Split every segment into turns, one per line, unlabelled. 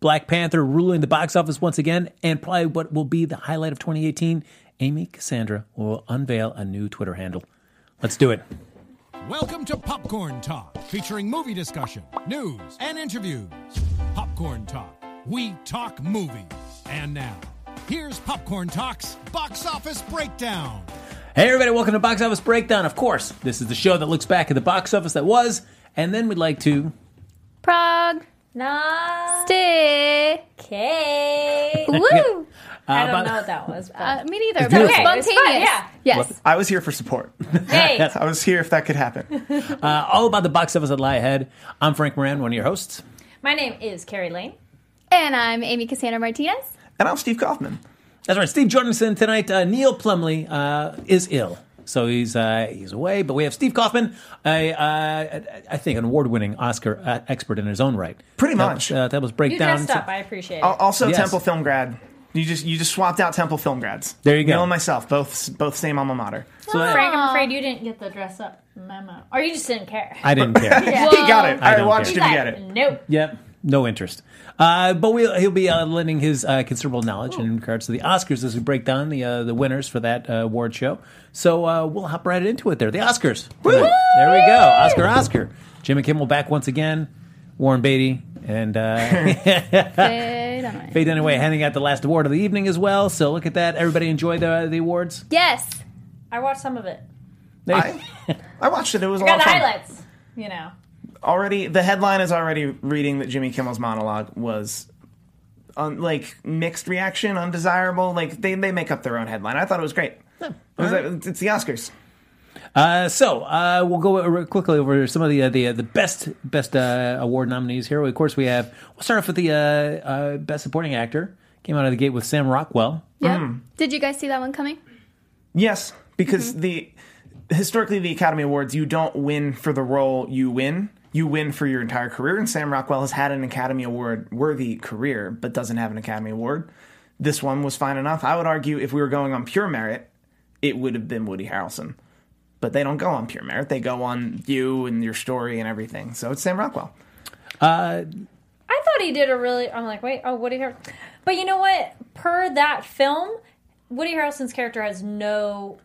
Black Panther ruling the box office once again, and probably what will be the highlight of 2018. Amy Cassandra will unveil a new Twitter handle. Let's do it.
Welcome to Popcorn Talk, featuring movie discussion, news, and interviews. Popcorn Talk, we talk movies. And now, here's Popcorn Talk's Box Office Breakdown.
Hey, everybody, welcome to Box Office Breakdown. Of course, this is the show that looks back at the box office that was, and then we'd like to.
Prague.
Nah.
Stay.
Okay.
Woo!
I
Uh,
don't
but-
know what that was. But.
Uh, me neither. But it was
beautiful.
Okay, it's
spontaneous.
fun,
Yes.
I was here for support.
hey,
I was here if that could happen.
Uh, all about the box office that lie ahead. I'm Frank Moran, one of your hosts.
my name is Carrie Lane.
And I'm Amy Cassandra Martinez.
And I'm Steve Kaufman.
That's right, Steve Jorgensen tonight. Uh, Neil Plumley uh, is ill, so he's uh, he's away. But we have Steve Kaufman, a, uh, I think an award-winning Oscar uh, expert in his own right.
Pretty
That
much.
was, uh, that was
You
breakdown.
dressed up. I appreciate it.
Also,
Yes.
Temple film grad. You just you just swapped out Temple film grads.
There you go.
Neil and myself, both both same alma mater.
So I-
Frank, I'm afraid you didn't get the dress up memo. Or you just didn't care.
I didn't care.
he got it.
I
I,
don't
watched
care.
him
He's
get it.
Nope.
Yep, no interest. Uh, but we'll, he'll be uh, lending his uh, considerable knowledge in regards to the Oscars as we break down the uh, the winners for that uh, award show. So uh, we'll hop right into it. There, the Oscars. There we go. Oscar, Oscar. Jimmy Kimmel back once again. Warren Beatty and uh,
Stay down.
Faye Dunaway handing out the last award of the evening as well. So look at that. Everybody enjoy the the awards.
Yes.
I watched some of it.
I, I watched it. It was a
Got
lot
the
of fun.
highlights. You know.
Already, the headline is already reading that Jimmy Kimmel's monologue was. Un, like mixed reaction, undesirable. Like they, they make up their own headline. I thought it was great. It was, it's the Oscars.
Uh, so uh, we'll go quickly over some of the uh, the uh, the best best uh, award nominees here. Of course, we have. We'll start off with the uh, uh, best supporting actor. Came out of the gate with Sam Rockwell.
Yep. Did you guys see that one coming?
Yes, because the historically the Academy Awards, you don't win for the role you win. You win for your entire career, and Sam Rockwell has had an Academy Award worthy career, but doesn't have an Academy Award. This one was fine enough. I would argue if we were going on pure merit, it would have been Woody Harrelson. But they don't go on pure merit; they go on you and your story and everything. So it's Sam Rockwell.
Uh,
I thought he did a really. I'm like, wait, oh, Woody Harrelson. But you know what? Per that film, Woody Harrelson's character has no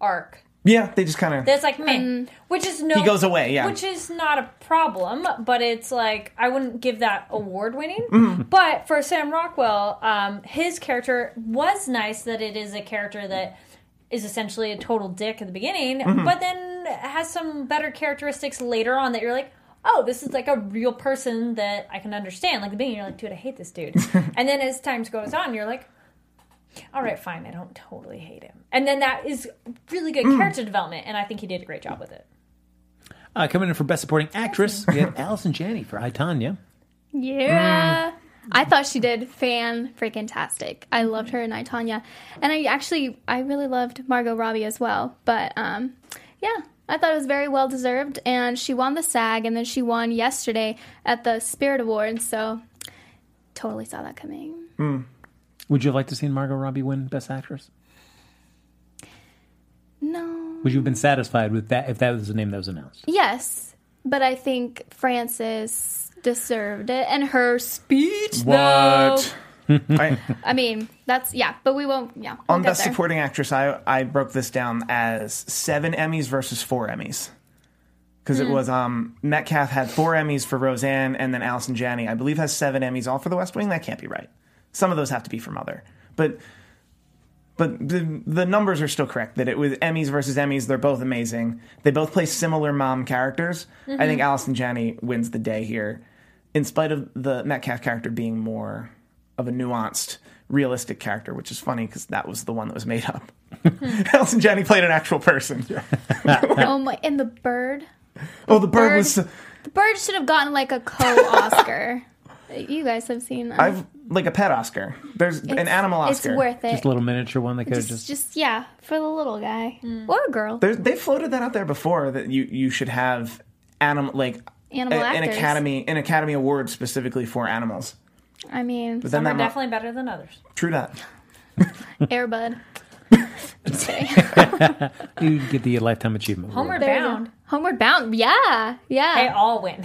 arc.
Yeah, they just kind of.
That's like me, which is no.
He goes away, yeah.
which is not a problem. But it's like I wouldn't give that award winning.
Mm-hmm.
But for Sam Rockwell, um, his character was nice. That it is a character that is essentially a total dick at the beginning,
Mm-hmm.
but then has some better characteristics later on that you're like. Oh, this is like a real person that I can understand. Like the beginning, you're like, dude, I hate this dude. and then as time goes on, you're like, all right, fine, I don't totally hate him. And then that is really
Mm.
good character development, and I think he did a great job with it.
uh, coming in for best supporting actress, we have Allison Janney for I Tanya.
Yeah. I thought she did fan freaking tastic. I loved her in I, Tanya. And I actually I really loved Margot Robbie as well. But um yeah, I thought it was very well deserved and she won the SAG and then she won yesterday at the Spirit Awards, so totally saw that coming.
Would you have liked to seen Margot Robbie win Best Actress?
No.
Would you have been satisfied with that if that was the name that was announced?
Yes, but I think Frances deserved it and her speech
What?
though.
Right.
I mean, that's yeah, but we won't yeah. We'll
On Best
there.
Supporting Actress, I, I broke this down as seven Emmys versus four Emmys. Because
Hmm.
it was um, Metcalf had four Emmys for Roseanne, and then Allison Janney, I believe, has seven Emmys all for The West Wing. That can't be right. Some of those have to be for Mother, but but the the numbers are still correct. That it was Emmys versus Emmys. They're both amazing. They both play similar mom characters. I think mm-hmm. Allison Janney wins the day here, in spite of the Metcalf character being more of a nuanced, realistic character, which is funny because that was the one that was made up. Hmm. Allison Janney played an actual person.
Oh my! And the bird.
Oh, the bird
Bird.
was.
The bird should have gotten like a co-Oscar. You guys have seen. Um,
I've like a pet Oscar. There's an animal Oscar.
It's worth it.
Just a little miniature one that could
just,
just.
just yeah, for the little guy or a girl.
There's, they floated that out there before that you you should have animal like
Animal
a- an academy an academy award specifically for animals.
I mean,
but
some are
that mo-
definitely better than others.
true that.
Airbud.
You get the lifetime achievement.
Homeward
There
Bound.
Homeward Bound. Yeah, yeah.
They all win.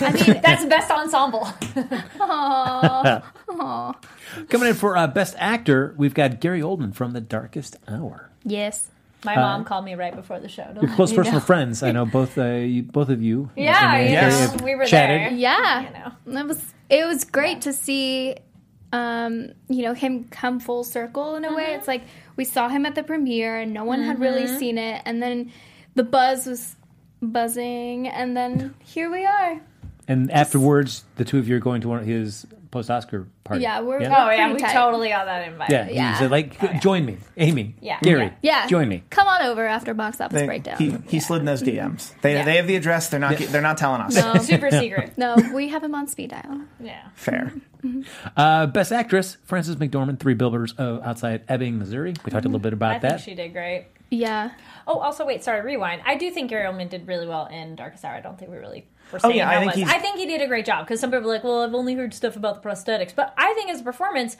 I mean, that's the best ensemble. Aww. Aww.
Coming in for uh, Best Actor, we've got Gary Oldman from The Darkest Hour.
yes.
My mom called me right before the show. to
Your close personal
know.
friends. I know both. Uh, you, both of you.
Yeah,
and, uh,
you
Yes.
know, we were
Chatted.
there.
Yeah.
You know.
It was it was great to see um, you know, him come full circle in a way.
Mm-hmm.
It's like we saw him at the premiere and no one had really seen it and then the buzz was buzzing and then here we are.
And afterwards, the two of you are going to one of his post-Oscar party.
Yeah, we're-
yeah.
Oh yeah, we
tight.
totally got that invite.
Yeah,
Yeah.
He said, like, join me, Amy.
Yeah.
Gary.
Yeah.
join me.
Come on over after box office
They-
breakdown.
he he slid in those DMs. They
Yeah.
they have the address. They're not they're not telling us.
no,
Super secret.
no, we have him on speed dial.
Yeah.
Fair.
Uh, Best Actress, Frances McDormand, Three Billboards uh, Outside Ebbing, Missouri. We talked a little bit about
I
that.
think she did great.
Yeah.
Oh, also, wait, sorry, rewind. I do think Gary Oldman did really well in Darkest Hour. I don't think we really were
Oh,
saying
yeah, I think
much. I think he did a great job because some people are like, well, I've only heard stuff about the prosthetics, but I think his performance,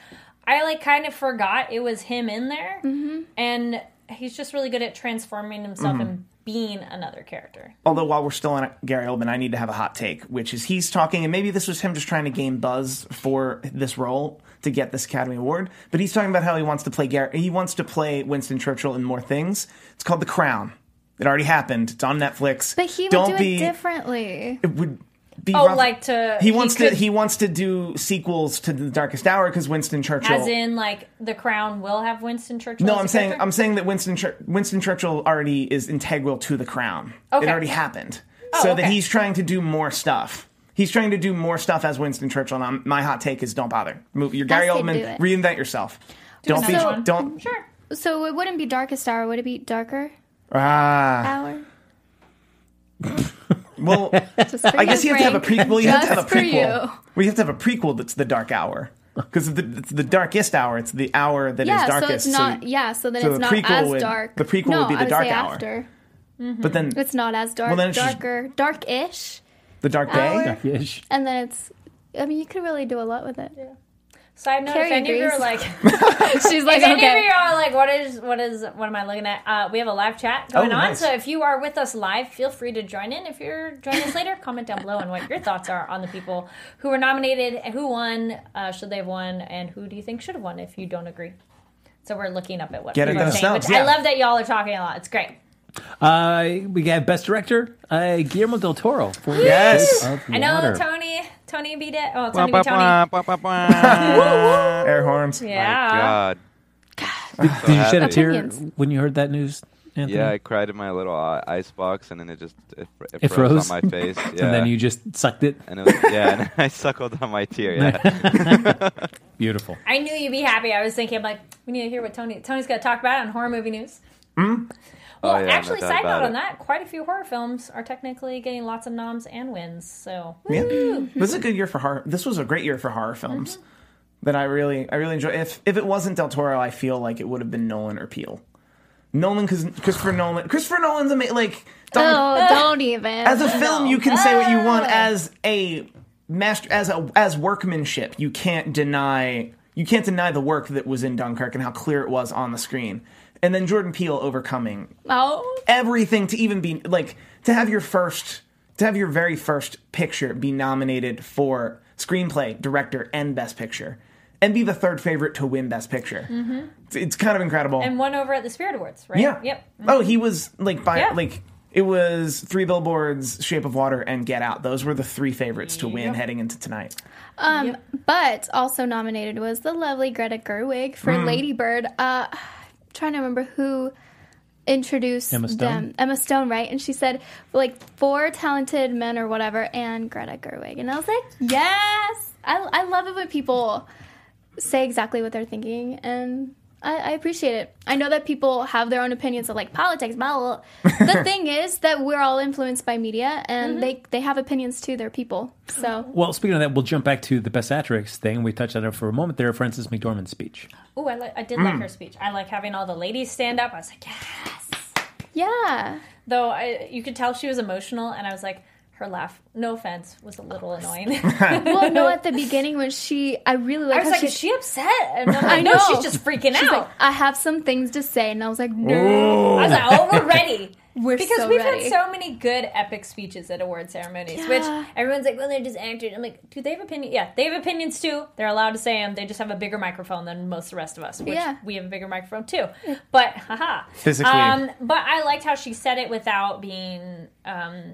I like kind of forgot it was him in there,
Mm-hmm.
and he's just really good at transforming himself and being another character.
Although while we're still on Gary Oldman, I need to have a hot take, which is he's talking, and maybe this was him just trying to gain buzz for this role to get this Academy Award. But he's talking about how he wants to play Gary, he wants to play Winston Churchill in more things. It's called The Crown. It already happened. It's on Netflix.
But he would
Don't
do
be,
it differently.
It would be
Oh,
rough-
like to
he wants
could-
to he wants to do sequels to The Darkest Hour because Winston Churchill.
as in like the Crown will have Winston Churchill.
no,
as a
I'm saying
character?
I'm saying that Winston Winston Churchill already is integral to the crown.
Okay.
It already happened.
Oh,
so that he's trying to do more stuff. He's trying to do more stuff as Winston Churchill. And I'm, my hot take is don't bother. Move. You're Gary Oldman. Reinvent yourself. don't be.
one.
Don't.
Sure.
So it wouldn't be darkest hour, would it be darker
Ah.
hour?
Well, I guess you have to have a
Frank.
prequel. You have to have a
Just for
prequel.
you.
We have to have a prequel that's the dark hour. Because the, it's the darkest hour. It's the hour that is
Yeah, so
darkest.
it's not. yeah, so then
so
it's
the
not as
would-
dark.
the prequel
no,
would be the
I would
dark
say
hour.
After.
But then
It's not as dark.
Well, then it's just-
darker, dark-ish,
the dark day.
hour.
Ish.
and then it's. I mean, you could really do a lot with it.
Side note:
Carrie
If any of you are like,
She's like,
if any of you are like, what is what is what am I looking at? Uh, we have a live chat going
Oh,
on.
nice.
So if you are with us live, feel free to join in. If you're joining us later, comment down below on what your thoughts are on the people who were nominated, who won, uh, should they have won, and who do you think should have won if you don't agree. So we're looking up at what
Get it
people are saying.
themselves,
Which I love that y'all are talking a lot. It's great.
Uh, we got Best Director, uh, Guillermo del Toro. For
Yes.
Shape
I know
Water.
Tony. Tony beat it. Oh, Tony beat Tony.
Air horns.
Yeah.
God.
Did you shed a tear
Opinions.
when you heard that news, Anthony?
Yeah, I cried in my little uh, ice box, and then it just it, it,
It
froze,
froze?
on my face. Yeah.
And then you just sucked it.
and it was, yeah, and I suckled on my tear. Yeah.
Beautiful.
I knew you'd be happy. I was thinking, I'm like, we need to hear what Tony Tony's going to talk about on horror movie news. Well,
Oh, yeah,
actually,
doubt
side note on that, quite a few horror films are technically getting lots of noms and wins. So
Yeah. This is a good year for horror. This was a great year for horror films
Mm-hmm.
that I really, I really enjoy. If if it wasn't Del Toro, I feel like it would have been Nolan or Peele. Nolan, because Christopher Nolan, Christopher Nolan's ama- like don't,
Oh, don't even.
as a film, you can say what you want as a master, as a as workmanship. You can't deny you can't deny the work that was in Dunkirk and how clear it was on the screen. And then Jordan Peele overcoming
oh,
everything to even be like to have your first to have your very first picture be nominated for screenplay, director, and best picture, and be the third favorite to win best picture. It's, it's kind of incredible.
and one over at the Spirit Awards, right?
yeah.
Yep.
Oh, he was like by
Yeah.
like It was Three Billboards, Shape of Water, and Get Out. Those were the three favorites to win heading into tonight.
Um, But also nominated was the lovely Greta Gerwig for
Mm.
Lady Bird. Uh, trying to remember who introduced
Emma Stone?
them. Emma Stone, right? And she said like four talented men or whatever, and Greta Gerwig. And I was like, yes, I, I love it when people say exactly what they're thinking, and I, I appreciate it. I know that people have their own opinions of like politics, blah blah. blah. the thing is that we're all influenced by media, and mm-hmm. they they have opinions too. They're people, so.
Well, speaking of that, we'll jump back to the Best Actress thing. We touched on it for a moment there. Frances McDormand's speech.
Ooh, I, li- I did like mm. her speech. I like having all the ladies stand up. I was like, yes.
Yeah.
Though I, you could tell she was emotional, and I was like, her laugh, no offense, was a little annoying.
Well, no, at the beginning when she, I really like
I was
how
like,
she,
is she upset? And I'm like,
I
no,
know.
she's just freaking
she's
out.
like, I have some things to say, and I was like, no.
I was like, oh, we're ready.
We're
because
so
we've
ready.
had so many good epic speeches at award ceremonies,
Yeah.
which everyone's like, well, they're just actors. I'm like, do they have opinions? Yeah, they have opinions too. They're allowed to say them. They just have a bigger microphone than most of the rest of us, which
Yeah.
we have a bigger microphone too. But, haha.
Physically.
Um, but I liked how she said it without being, um,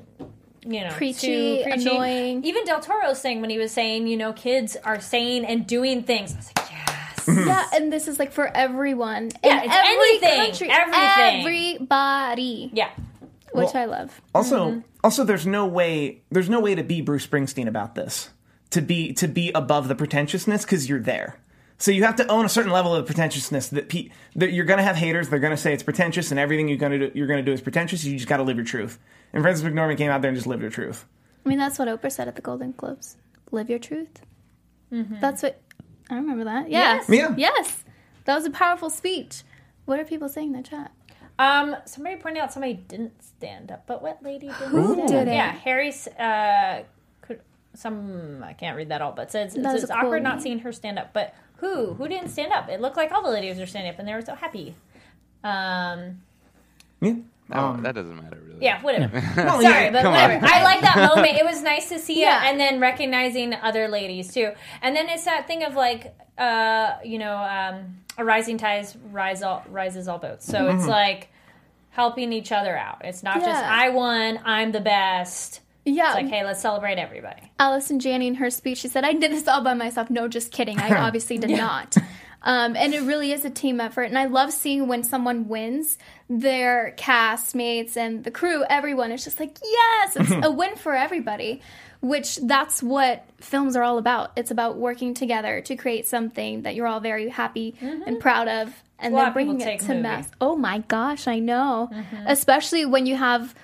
you know,
Preachy,
too preachy.
annoying.
Even Del Toro's saying when he was saying, you know, kids are saying and doing things. I was like, yes. Mhm.
Yeah, and this is like for everyone.
Yeah,
in
it's
every
anything,
country.
everything.
Everybody.
Yeah.
Which
Well,
I love.
Also, mm-hmm. also, there's no way there's no way to be Bruce Springsteen about this. To be to be above the pretentiousness because you're there. So you have to own a certain level of pretentiousness that, pe- that you're going to have haters. They're going to say it's pretentious, and everything you're going to do, you're going to do is pretentious. You just got to live your truth. And Frances McDormand came out there and just lived her truth.
I mean, that's what Oprah said at the Golden Globes. Live your truth. That's what I remember that. Yeah.
Mm-hmm. Yes.
Yeah.
Yes. That was a powerful speech. What are people saying in the chat?
Um, somebody pointed out somebody didn't stand up, but what lady didn't
Who
stand
didn't?
up? Yeah, Harry's. Uh, could some I can't read that all, but says
That was
it's
a cool
awkward not seeing her stand up. But who who didn't stand up? It looked like all the ladies were standing up, and they were so happy. Um,
Yeah.
Oh, that doesn't matter really.
yeah, whatever.
Well,
Sorry,
yeah,
but
come
whatever.
on.
I like that moment. It was nice to see
Yeah.
it, and then recognizing other ladies too. And then it's that thing of like, uh, you know, um, a rising tide rise all rises all boats. So
Mm-hmm.
it's like helping each other out. It's not just I won, I'm the best.
Yeah.
It's like, hey, let's celebrate everybody.
Allison Janney in her speech, she said, I did this all by myself. No, just kidding. I obviously did not. Um, and it really is a team effort. And I love seeing when someone wins, their castmates and the crew, everyone is just like, yes, it's a win for everybody. Which that's what films are all about. It's about working together to create something that you're all very happy and proud of, and then
of
bringing it to
movie.
mass. Oh my gosh, I know. Especially when you have,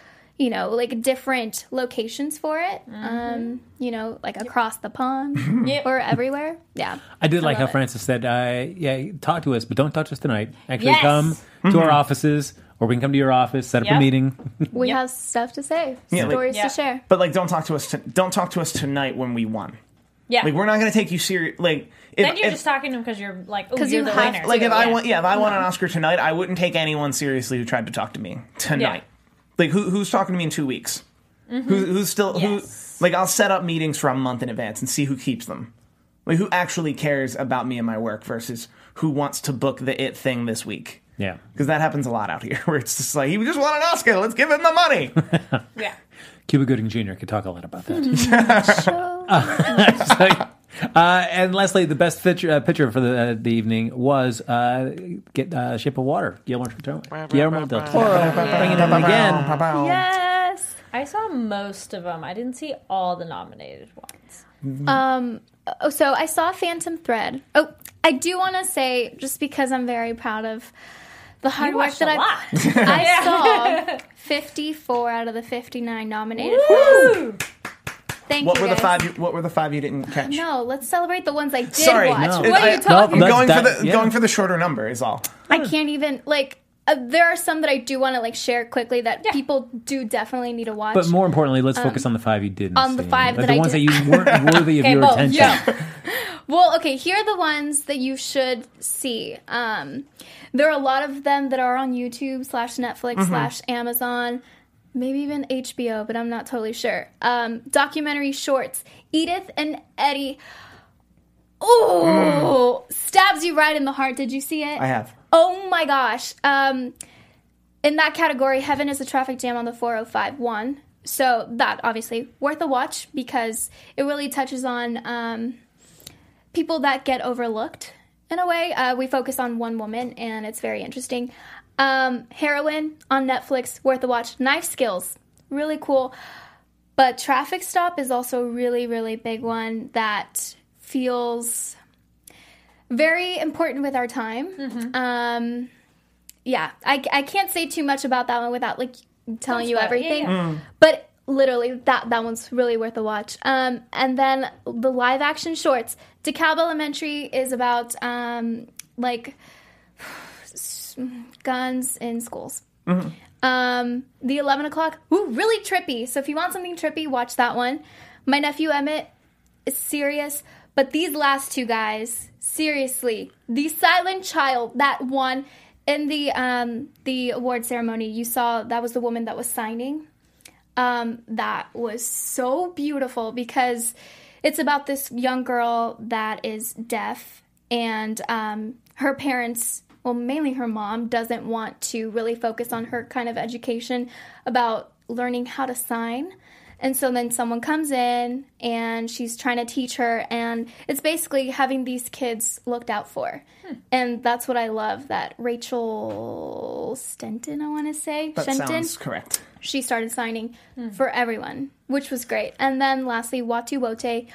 you know, like different locations for it. Um, you know, like across the pond
Yep.
or everywhere. Yeah.
I did like how
it.
Frances said, uh, "Yeah, talk to us, but don't talk to us tonight. Actually,
Yes.
come to our offices, or we can come to your office, set up
Yep.
a meeting."
We
Yep.
have stuff to say,
Yeah, like-
stories
Yeah.
to share.
But like, don't talk to us. To, don't talk to us tonight when we won.
Yeah.
Like, we're not going to take you serious. Like, if,
then you're
if-
just talking to them because you're like, oh,
'Cause
you're
you
the
have
winner.
like if I want, yeah, if I won an Oscar tonight, I wouldn't take anyone seriously who tried to talk to me tonight. Like who who's talking to me in two weeks? Who, who's still
Mm-hmm. Yes.
who? Like I'll set up meetings for a month in advance and see who keeps them. Like who actually cares about me and my work versus who wants to book the it thing this week.
yeah,
Because that happens a lot out here, where it's just like he just won an Oscar. Let's give him the money.
Yeah.
Cuba Gooding Jr. could talk a lot about that. uh, and lastly, the best picture, uh, picture for the, uh, the evening was uh, get uh, Shape of Water. Guillermo del Toro. Guillermo del Toro bringing it in again.
Yes.
I saw most of them. I didn't see all the nominated ones.
Um, oh, so I saw Phantom Thread. Oh, I do want to say, just because I'm very proud of the hard
You
work that
a
I
lot.
I saw 54 out of the 59 nominated films.
Woo!
Thank
What
you
were the five? You, what were the five you didn't catch?
No, let's celebrate the ones I did
Sorry,
watch.
no.
What are
I-
you talking
no,
about?
going
That's
for the
yeah.
going for the shorter number is all.
I can't even like. Uh, there are some that I do want to like share quickly that people do definitely need to watch.
But more importantly, let's focus on the five you didn't
on the
see.
five
Like
that
the
I
ones
did-
that you weren't worthy of
Okay,
your
both.
attention.
Yeah.
Well, okay, here are the ones that you should see. Um, there are a lot of them that are on YouTube slash Netflix
Mm-hmm.
slash Amazon, maybe even HBO, but I'm not totally sure. Um, documentary shorts. Edith and Eddie. Oh, stabs you right in the heart. Did you see it?
I have.
Oh my gosh. Um, in that category, Heaven is a traffic jam on the 405 one. So that obviously worth a watch because it really touches on um, people that get overlooked in a way. Uh, we focus on one woman, and it's very interesting. Um, Heroine on Netflix, worth a watch. Knife Skills, really cool. But Traffic Stop is also a really, really big one that feels very important with our time. Um, yeah, I, I can't say too much about that one without like telling you
spoil it.
everything.
Yeah,
But literally, that that one's really worth a watch. Um, and then the live action shorts. DeKalb Elementary is about um, like s- guns in schools. Um, the 11 o'clock, ooh, really trippy. So if you want something trippy, watch that one. My nephew Emmett is serious, but these last two guys, seriously, the silent child that one in the um, the award ceremony, you saw that was the woman that was signing. Um, that was so beautiful because it's about this young girl that is deaf and um, her parents well mainly her mom doesn't want to really focus on her kind of education about learning how to sign and so then someone comes in and she's trying to teach her and it's basically having these kids looked out for hmm. and that's what i love that rachel stenton i want to say
That
Shenton?
sounds correct.
she started signing hmm. for everyone, which was great. And then lastly, Watu Wote.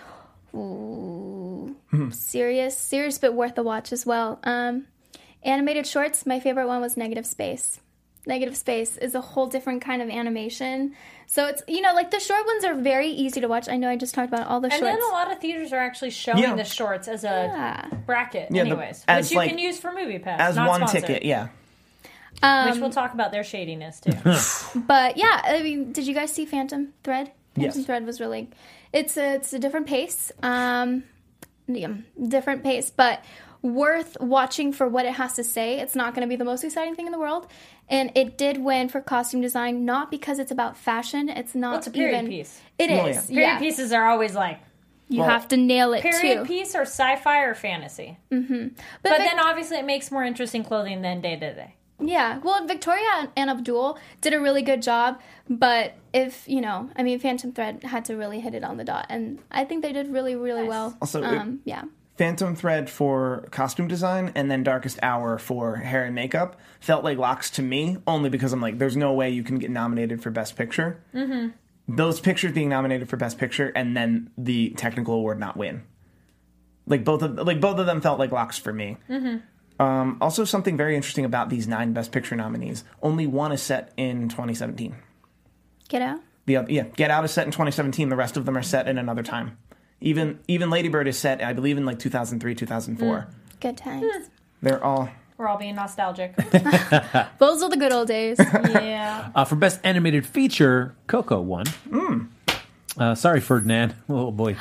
Ooh, serious, serious, but worth a watch as well. Um, animated shorts. My favorite one was Negative Space. Negative Space is a whole different kind of animation. So it's you know like the short ones are very easy to watch. I know I just talked about all the
And
shorts.
And then a lot of theaters are actually showing
Yeah.
the shorts as a
Yeah.
bracket,
Yeah,
anyways,
as,
which you
like,
can use for Movie Pass
As
not
one
sponsored,
ticket, yeah.
Um,
Which we'll talk about their shadiness too.
But yeah, I mean, did you guys see Phantom Thread? Phantom
Yes.
Thread was really, it's a it's a different pace, um, yeah, different pace, but worth watching for what it has to say. It's not going to be the most exciting thing in the world, and it did win for costume design, not because it's about fashion. It's not
Well, it's a period
even,
piece.
It
Well,
is,
Period
yeah.
pieces are always like
You
Well,
have to nail it
period
too.
piece or sci-fi or fantasy.
But,
But
Vic-
then obviously it makes more interesting clothing than day to day.
Yeah, well, Victoria and- and Abdul did a really good job, but if you know, I mean, Phantom Thread had to really hit it on the dot, and I think they did really, really well.
Also, it-
um, yeah,
Phantom Thread for costume design and then Darkest Hour for hair and makeup felt like locks to me, only because I'm like, there's no way you can get nominated for Best Picture. Mm-hmm. Those pictures being nominated for Best Picture and then the technical award not win. Like both of like both of them felt like locks for me. Mm-hmm. Um, also, something very interesting about these nine Best Picture nominees: only one is set in 2017.
get out.
The oth- yeah, Get Out is set in 2017. The rest of them are set in another time. Even even Lady Bird is set, I believe, in like 2003, 2004.
Good times.
They're all
We're all being nostalgic.
Those are the good old days.
yeah.
Uh, for best animated feature, Coco won. Uh, sorry, Ferdinand. Oh boy,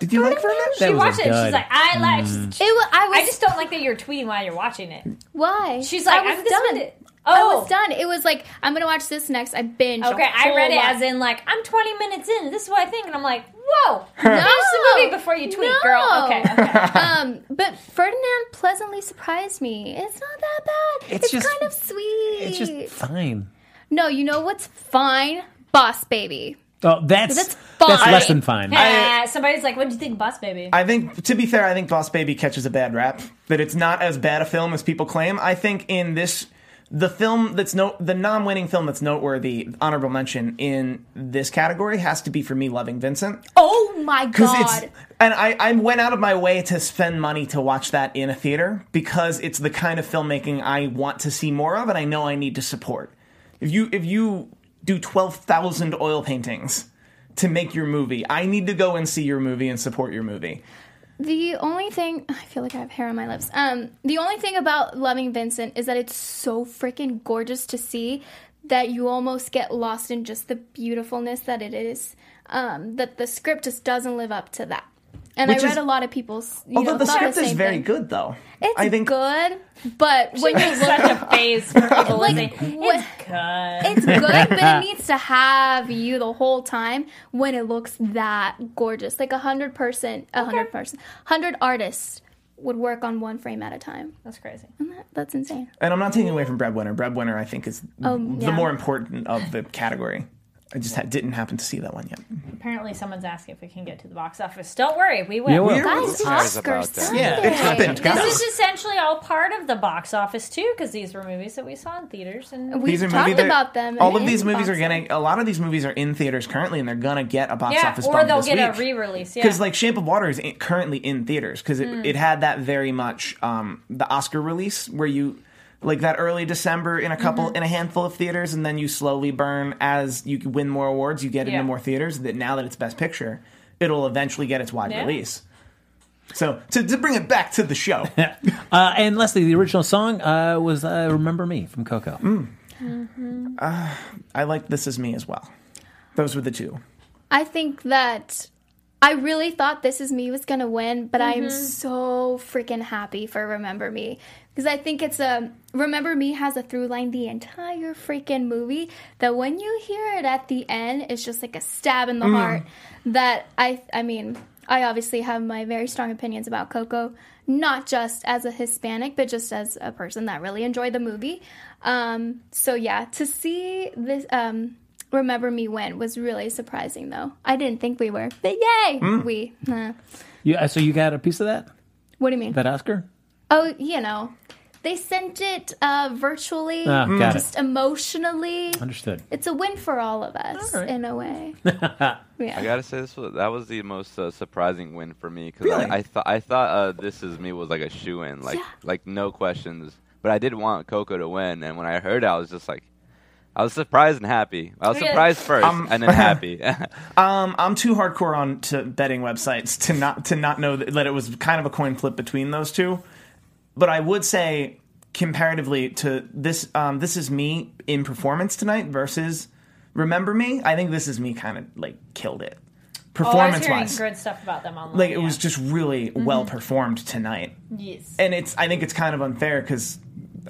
Did you like Ferdinand?
That
She
was
watched it.
good.
She's like, I like.
it was, I was
I just don't like that you're tweeting while you're watching it.
why?
She's like,
I was
I'm this
done.
One-
I
Oh.
was done. It was like I'm gonna watch this next. I binge.
Okay, I read it as in like I'm 20 minutes in. This is what I think, and I'm like, whoa, no, finish the movie before you tweet,
No.
girl. Okay, okay.
um, but Ferdinand pleasantly surprised me. It's not that bad.
It's
It's,
just-
kind of sweet.
it's just fine.
no, you know what's fine? Boss Baby.
Oh, that's
That's
that's,
fine.
less than fine.
Uh, somebody's like, what do you think, Boss Baby?
I think, to be fair, I think Boss Baby catches a bad rap. That it's not as bad a film as people claim. I think in this, the film that's no, the non-winning film that's noteworthy, honorable mention in this category has to be for me, Loving Vincent.
Oh my god.
and I, I went out of my way to spend money to watch that in a theater because it's the kind of filmmaking I want to see more of and I know I need to support. If you if you do twelve thousand oil paintings to make your movie, I need to go and see your movie and support your movie.
The only thing I feel like I have hair on my lips. Um, the only thing about Loving Vincent is that it's so freaking gorgeous to see that you almost get lost in just the beautifulness that it is. Um, that the script just doesn't live up to that. And
Which
I read
is-
a lot of people's. You
Although
know,
the
thought
script is
same
very
thing.
good though.
It's
I think
good, but when you
It's
look,
such a phase for people
Like,
listening. It's good.
it's good, but it needs to have you the whole time when it looks that gorgeous. Like a hundred person, a hundred person, hundred artists would work on one frame at a time.
That's crazy.
And that, that's insane.
And I'm not taking away from Breadwinner. Breadwinner, I think, is
Oh,
the
yeah.
more important of the category. I just ha- didn't happen to see that one yet.
Apparently, someone's asking if we can get to the box office. Don't worry, we will.
Yeah, well-
Guys,
Who about
Oscar
that?
Yeah, it happened, guys.
This is essentially all part of the box office too, because these were movies that we saw in theaters, and
We've talked
movies
about them.
All of these movies
box
are getting. A lot of these movies are in theaters currently, and they're gonna get a box
yeah,
office
or
bump
they'll
this
get a re-release. Yeah,
Because like Shape of Water is in, currently in theaters because it,
Hmm.
it had that very much um, the Oscar release where you like that early December in a couple
Mm-hmm.
in a handful of theaters and then you slowly burn as you win more awards you get
Yeah.
into more theaters that now that it's Best Picture it'll eventually get its wide
Yeah.
release. So to, to bring it back to the show,
Uh, and Leslie, the original song uh, was uh, "Remember Me" from Coco.
I like This Is Me as well. Those were the two.
I think that I really thought This Is Me was going to win, but I am so freaking happy for Remember Me. Because I think it's a. Remember Me has a through line the entire freaking movie that when you hear it at the end, it's just like a stab in the heart. That I. I mean, I obviously have my very strong opinions about Coco, not just as a Hispanic, but just as a person that really enjoyed the movie. Um, so yeah, to see this. Um, Remember Me When was really surprising, though. I didn't think we were, but yay, we. uh,
You, uh, so you got a piece of that?
what do you mean?
That Oscar?
Oh, you know, they sent it uh, virtually,
got
just
it.
emotionally.
Understood.
It's a win for all of us in a way. yeah.
I gotta say this was that was the most uh, surprising win for me because
Really?
I, I thought I thought uh, this is me was like a shoe in like
Yeah.
like no questions. But I did want Coco to win, and when I heard it, I was just like, I was surprised and happy. I was
Okay.
surprised first
Um,
and then happy.
Um, I'm too hardcore on to betting websites to not to not know that, that it was kind of a coin flip between those two. But I would say comparatively to this, um, this is me in performance tonight versus Remember Me. I think this is me kind of like killed it
oh, I was
performance
hearing
wise.
good stuff about them online.
Like it
yeah.
was just really well performed tonight,
yes.
and it's I think it's kind of unfair because.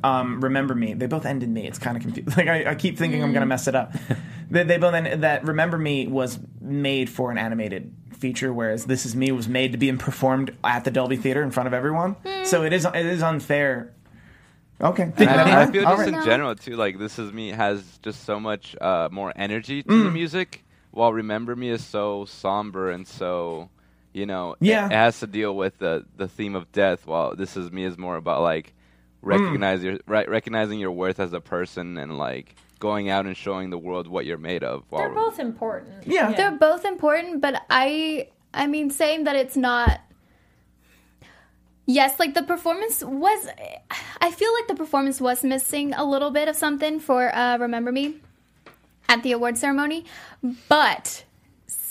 Um, remember me. They both end in me. It's kind of confusing. Like I, I keep thinking I'm gonna mess it up. they, they both end, that. Remember me was made for an animated feature, whereas This Is Me was made to be performed at the Dolby Theater in front of everyone. So it is it is unfair. Okay,
And I, I feel just
right.
in general too, like this is me has just so much uh, more energy to the
Mm.
music, while Remember Me is so somber and so, you know, it-
Yeah.
it, has to deal with the the theme of death. While This Is Me is more about like
Mm.
your right, recognizing your worth as a person and like going out and showing the world what you're made of. While
They're both important.
Yeah.
They're both important, but I I mean saying that it's not Yes, like the performance was I feel like the performance was missing a little bit of something for uh Remember Me at the award ceremony, but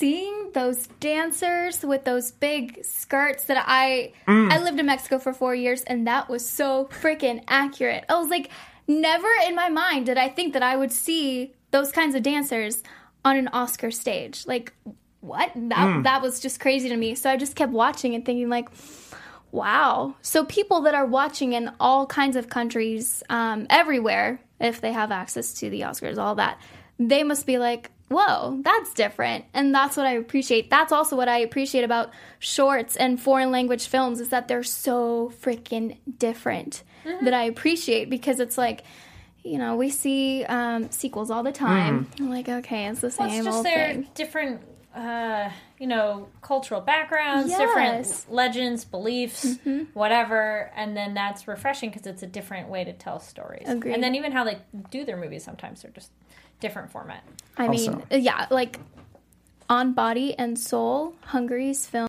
seeing those dancers with those big skirts that I I lived in Mexico for 4 years and that was so freaking accurate. I was like never in my mind did I think that I would see those kinds of dancers on an Oscar stage. Like what? That that was just crazy to me. So I just kept watching and thinking like Wow. So people that are watching in all kinds of countries, um, everywhere, if they have access to the Oscars, all that, they must be like, whoa, that's different. And that's what I appreciate. That's also what I appreciate about shorts and foreign language films is that they're so freaking different that I appreciate because it's like, you know, we see um, sequels all the time. I'm like, okay, it's the
Well,
same
it's just
old
their
thing.
different, uh, you know, cultural backgrounds,
Yes. Mm-hmm.
different legends, beliefs, whatever, and then that's refreshing because it's a different way to tell stories.
Agreed.
And then even how they do their movies sometimes they're just different format.
I mean, yeah, like on Body and Soul, Hungary's film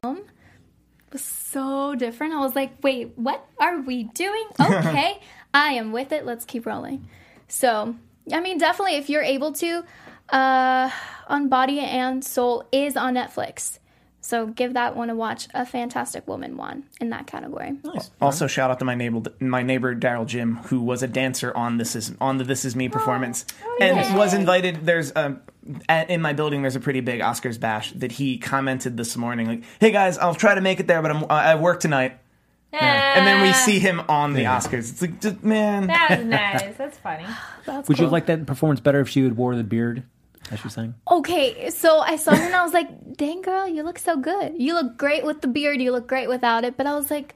was so different. I was like, wait, what are we doing? Okay, I am with it. Let's keep rolling. So, I mean, definitely, if you're able to, uh, on Body and Soul is on Netflix. So give that one a watch. A Fantastic Woman won in that category. Nice.
Also, shout out to my neighbor, my neighbor Daryl Jim, who was a dancer on this is on the This Is Me oh, performance, and was invited. There's a at, in my building. There's a pretty big Oscars bash that he commented this morning, like, "Hey guys, I'll try to make it there, but I'm I work tonight." And then we see him on the Oscars. It's like, just, man,
That was nice. That's funny.
That's
Would you like that performance better if she had wore the beard, as she sang?
Okay, so I saw her and I was like, dang girl, you look so good. You look great with the beard, you look great without it. But I was like,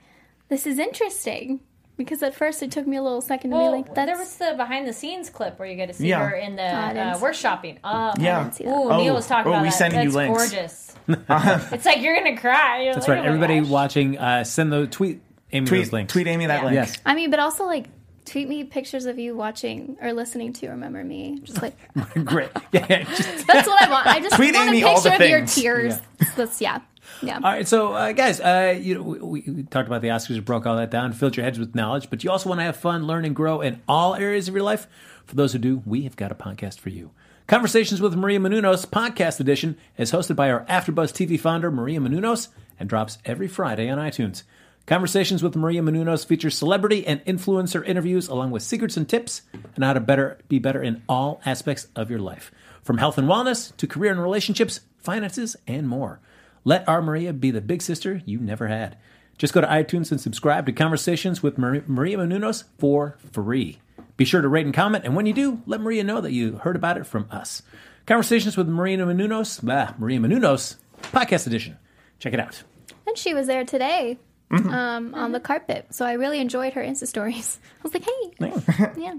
this is interesting because at first it took me a little second to
Well,
be like, that's
there was the behind the scenes clip where you get to see
Yeah.
her in the
I
uh,
see
workshopping. Oh,
Yeah.
didn't see that.
Ooh,
Oh,
Neil was talking
oh,
about
we
that.
sending you links.
gorgeous. it's like you're gonna cry. You're
That's
like,
right.
oh
Everybody
gosh.
watching, uh, send the tweet Amy
Tweet,
those links.
tweet Amy that
Yeah.
link.
Yes.
I mean, but also like tweet me pictures of you watching or listening to Remember Me. Just like
Great. Yeah. yeah, just-
that's what I want. I just
Tweet
want a
all the
picture of your tears. That's yeah, yeah.
All right, so uh, guys, uh, you know, we, we talked about the Oscars, broke all that down, filled your heads with knowledge, but you also want to have fun, learn, and grow in all areas of your life. For those who do, we have got a podcast for you. Conversations with Maria Menounos podcast edition is hosted by our AfterBuzz TV founder Maria Menounos and drops every Friday on iTunes. Conversations with Maria Menounos features celebrity and influencer interviews along with secrets and tips on how to better be better in all aspects of your life, from health and wellness to career and relationships, finances, and more. Let our Maria be the big sister you never had. Just go to iTunes and subscribe to Conversations with Maria, Menounos for free. Be sure to rate and comment, and when you do, let Maria know that you heard about it from us. Conversations with Maria Menounos, Maria Menounos, podcast edition. Check it out.
And she was there today.
Mm-hmm.
Um, on the carpet, so I really enjoyed her Insta stories. I was like, "Hey, yeah,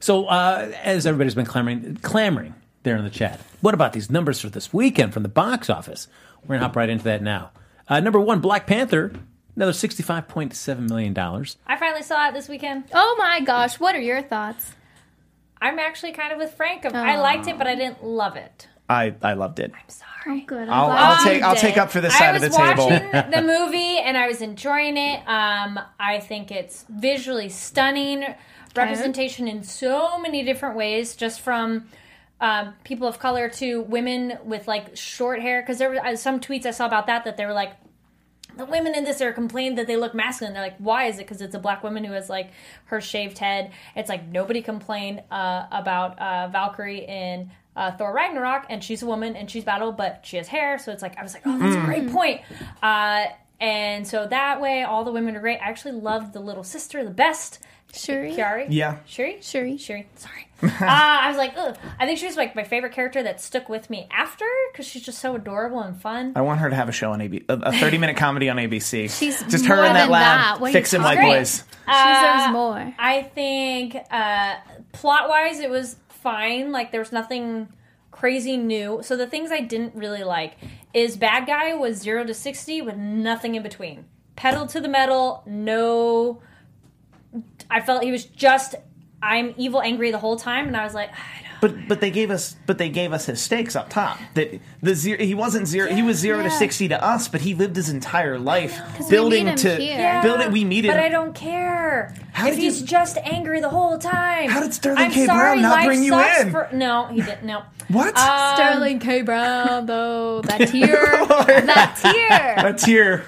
So, uh, as everybody's been clamoring, clamoring there in the chat, what about these numbers for this weekend from the box office? We're gonna hop right into that now. Uh, number one, Black Panther, another sixty-five point seven million dollars.
I finally saw it this weekend.
oh my gosh, what are your thoughts?"
I'm actually kind of with Frank. I liked it, but I didn't love it.
I, I loved it.
Oh, good. I'm
I'll, I'll take I'll take up for this side of the table.
watching the movie and I was enjoying it. Um, I think it's visually stunning, representation in so many different ways, just from um, people of color to women with like short hair. Because there were uh, some tweets I saw about that that they were like. The women in this are complaining that they look masculine. They're like, why is it? Because it's a black woman who has like her shaved head. It's like nobody complained uh, about uh, Valkyrie in uh, Thor Ragnarok, and she's a woman and she's battle, but she has hair. So it's like I was like, oh, that's a great point. Uh, and so that way, all the women are great. I actually loved the little sister the best,
Shuri?
Kiari.
Yeah.
Shuri.
Shuri.
Shuri. Sorry. uh, I was like, Ugh. I think she was like my favorite character that stuck with me after because she's just so adorable and fun.
I want her to have a show on AB, a, a thirty minute comedy on ABC.
She's
just her
more
in that
than
lab
that. What are you
fixing white
talking-
boys.
She deserves more.
I think uh, plot wise, it was fine. Like there was nothing crazy new. So the things I didn't really like is bad guy was zero to sixty with nothing in between. Pedal to the metal, no. I felt he was just I'm evil, angry the whole time, and I was like, I don't.
But but they gave us but they gave us his stakes up top. That the zero he wasn't zero he was zero to sixty to us, but he lived his entire life building
meet him
to
here.
building. We meet him.
But I don't care.
How
if he's
you-
just angry the whole time.
How did Sterling
I'm
K.
sorry,
Brown not
life
bring you
sucks
in?
For, no, he didn't. No.
What?
Um,
Sterling K. Brown, though that tear, that tear,
a tier.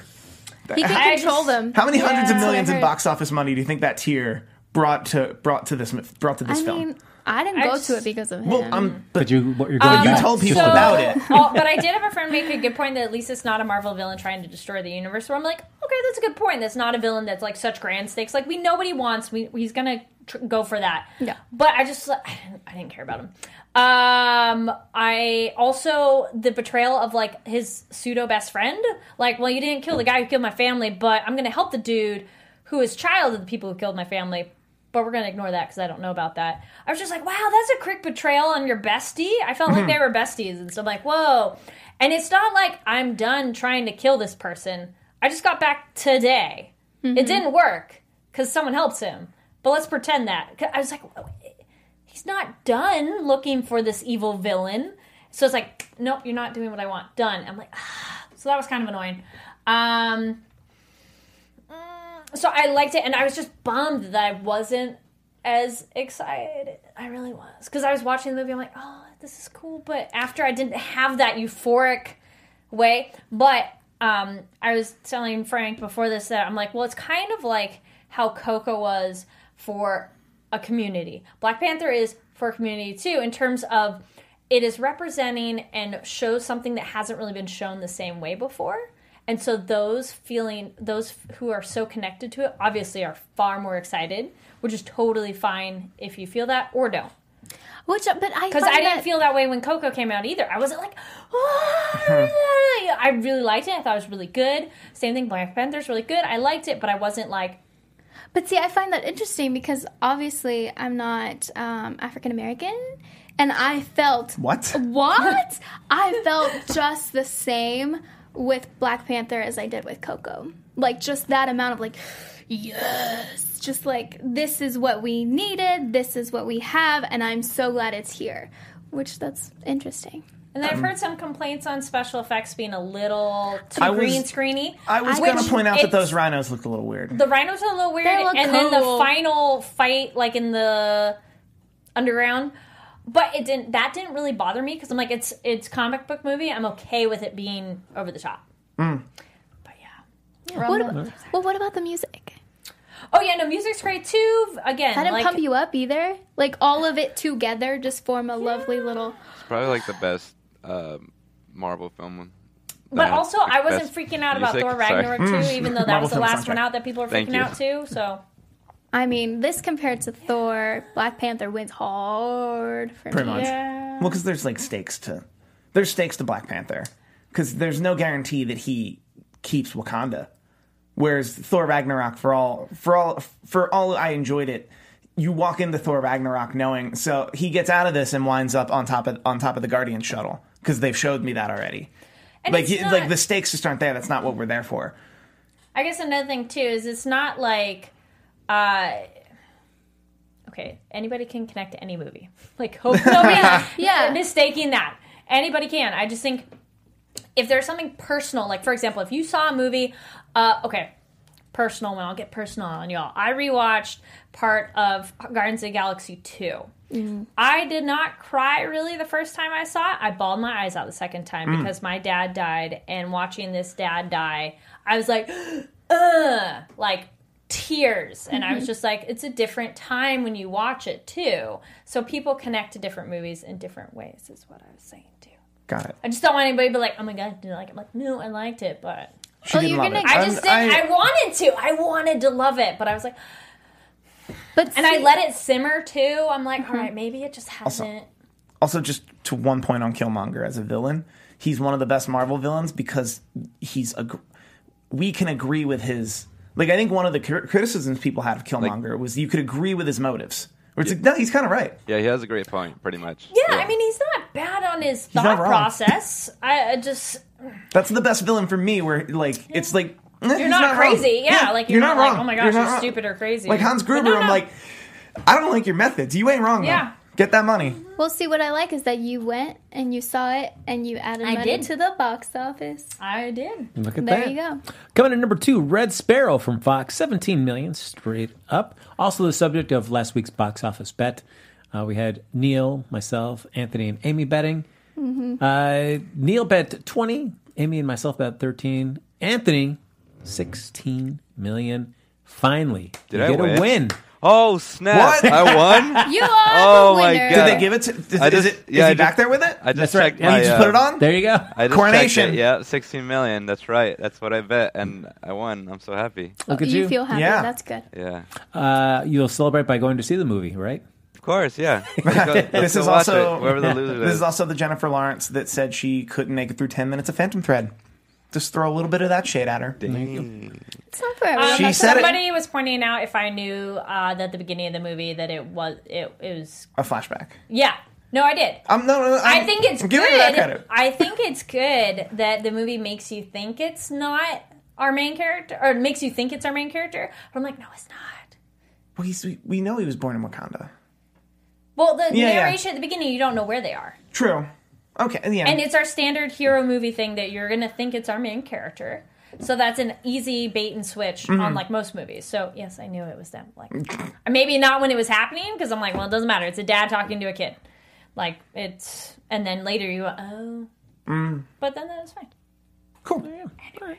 he can
I
control
just-
them.
How many hundreds of millions in box office money do you think that tear brought to brought to this brought to this
I
film?
mean, I didn't
I
go
just-
to it because of him.
well, um,
But you, what you're going
you told people
So-
about it.
oh, but I did have a friend make a good point that at least it's not a Marvel villain trying to destroy the universe. Where I'm like, okay, that's a good point. That's not a villain that's like such grand stakes. Like we know what he wants. We, he's gonna tr- go for that.
Yeah.
But I just I didn't, I didn't care about him. Um, I also the betrayal of like his pseudo best friend. Like, well, you didn't kill the guy who killed my family, but I'm gonna help the dude who is child of the people who killed my family. But we're gonna ignore that because I don't know about that. I was just like, wow, that's a quick betrayal on your bestie. I felt like they were besties, and so I'm like, whoa. And it's not like I'm done trying to kill this person. I just got back today. It didn't work because someone helps him. But let's pretend that I was like, he's not done looking for this evil villain. So it's like, nope, you're not doing what I want. Done. I'm like, ah. so that was kind of annoying. Um, so I liked it, and I was just bummed that I wasn't as excited. I really was because I was watching the movie. I'm like, oh, this is cool. But after I didn't have that euphoric way, but um, I was telling Frank before this that I'm like, well, it's kind of like how Coco was for a community. Black Panther is for a community too, in terms of it is representing and shows something that hasn't really been shown the same way before. And so those feeling those who are so connected to it obviously are far more excited, which is totally fine if you feel that or don't.
Which, but I
Because I didn't
that-
feel that way when Coco came out either. I wasn't like, "Ah." I really liked it. I thought it was really good. Same thing, Black Panther's really good. I liked it, but I wasn't like,
But see, I find that interesting because obviously I'm not um, African American, and I felt
What?
What? I felt just the same with Black Panther as I did with Coco. Like just that amount of like, yes, just like this is what we needed, this is what we have, and I'm so glad it's here. Which that's interesting.
And then I've heard um, some complaints on special effects being a little too
I was-
green screeny.
I was going to point out that those rhinos looked a little weird.
the rhinos are a little weird,
They look
and then the
cool.
final fight, like in the underground. But it didn't. That didn't really bother me because I'm like, it's it's comic book movie. I'm okay with it being over the top.
Mm.
But yeah.
What about, well, what about the music?
Oh yeah, no, music's great too. Again,
That didn't
like,
pump you up either. Like all of it together just form a lovely little.
It's probably like the best um, Marvel film.
one.
But
also, I wasn't freaking out about
music.
Thor
Sorry.
Ragnarok too, even though that
Marvel
was the
film
last one out that people
were
freaking out too. So
I mean, this compared to Thor, Black Panther wins hard for
Pretty
me.
much.
yeah,
Well, because there's like stakes to there's stakes to Black Panther because there's no guarantee that he keeps Wakanda. Whereas Thor Ragnarok, for all for all for all I enjoyed it, you walk into Thor Ragnarok knowing so he gets out of this and winds up on top of on top of the Guardian shuttle because they've showed me that already.
and
like you-
not-
like the stakes just aren't there. That's not what we're there for.
I guess another thing too is it's not like, uh, okay, anybody can connect to any movie. Like, hope yeah,
Yeah.
mistaking that anybody can. I just think if there's something personal, like for example, if you saw a movie, uh, okay, personal one, I'll get personal on y'all. I rewatched part of Guardians of the Galaxy two. I did not cry really the first time I saw it. I bawled my eyes out the second time because my dad died, and watching this dad die, I was like, ugh, like tears. And I was mm-hmm. just like, it's a different time when you watch it too. So people connect to different movies in different ways, is what I was saying too.
Got it.
I just don't want anybody to be like, oh my god, I didn't like it. I'm like, no, I liked it, but
She
Oh, you're
love
gonna-
it.
I just didn't. I, wanted to. I wanted to love it, but I was like,
But
and I let it simmer too. I'm like, mm-hmm. all right, maybe it just hasn't.
also just to one point on Killmonger as a villain, he's one of the best Marvel villains because he's a. We can agree with his. Like I think one of the cri- criticisms people had of Killmonger was you could agree with his motives. Where it's like, no, he's kind of right.
Yeah, he has a great point, pretty much.
Yeah, I mean, he's not bad on his
not
thought process. I, I just
That's the best villain for me. Where like it's like eh,
you're
he's
not,
wrong.
crazy. Yeah, like you're, not, like, oh my gosh,
You're
you're, stupid or crazy.
Like Hans Gruber,
no,
I'm like, I don't like your methods. You ain't wrong. though.
Yeah.
get that money.
Well, see, what I like is that you went and you saw it and you added
I
money
did.
to the box office.
I did.
Look at
There
that.
There you go.
Coming in number two, Red Sparrow from Fox, 17 million straight up. Also the subject of last week's box office bet. Uh, we had Neil, myself, Anthony, and Amy betting. Uh, Neil bet 20. Amy and myself bet 13. Anthony, 16 million. Finally,
Did
you
I
get
win?
a win.
Oh snap!
What?
I won.
You are
Oh
the
my
winner.
God.
Did they give it to? Is,
I
is
just-
it? Is
yeah, I
he
just-
back there with it?
I just
That's right.
checked
And
my.
you just
uh,
put it on.
There you go.
I just
Coronation.
it. Yeah, 16 million. That's right. That's what I bet, and I won. I'm so happy.
Look at
you
you.
feel happy.
Yeah.
That's good.
Yeah,
uh, you'll celebrate by going to see the movie, right?
of course. Yeah. Let's go- let's
This is also
it, whoever the loser
This
is.
is also the Jennifer Lawrence that said she couldn't make it through ten minutes of Phantom Thread. Just throw a little bit of that shade at her.
It's not for everyone.
Um,
She said it-
somebody was pointing out if I knew uh, that at the beginning of the movie that it was it, it was
A flashback.
yeah. No, I did.
Um, no, no, no,
I
I'm-
think it's
I'm
good.
giving her that credit.
I think it's good that the movie makes you think it's not our main character, or makes you think it's our main character. But I'm like, no, it's not.
Well, he's, we, we know he was born in Wakanda.
Well, the
Yeah, yeah.
narration at the beginning, you don't know where they are,
True. Okay. Yeah.
and it's our standard hero movie thing that you're gonna think it's our main character. So that's an easy bait and switch
Mm-hmm.
on like most movies. So yes, I knew it was them. Like maybe not when it was happening because I'm like, well, it doesn't matter. It's a dad talking to a kid. Like it's, and then later you go, oh,
Mm.
but then that was fine.
cool. yeah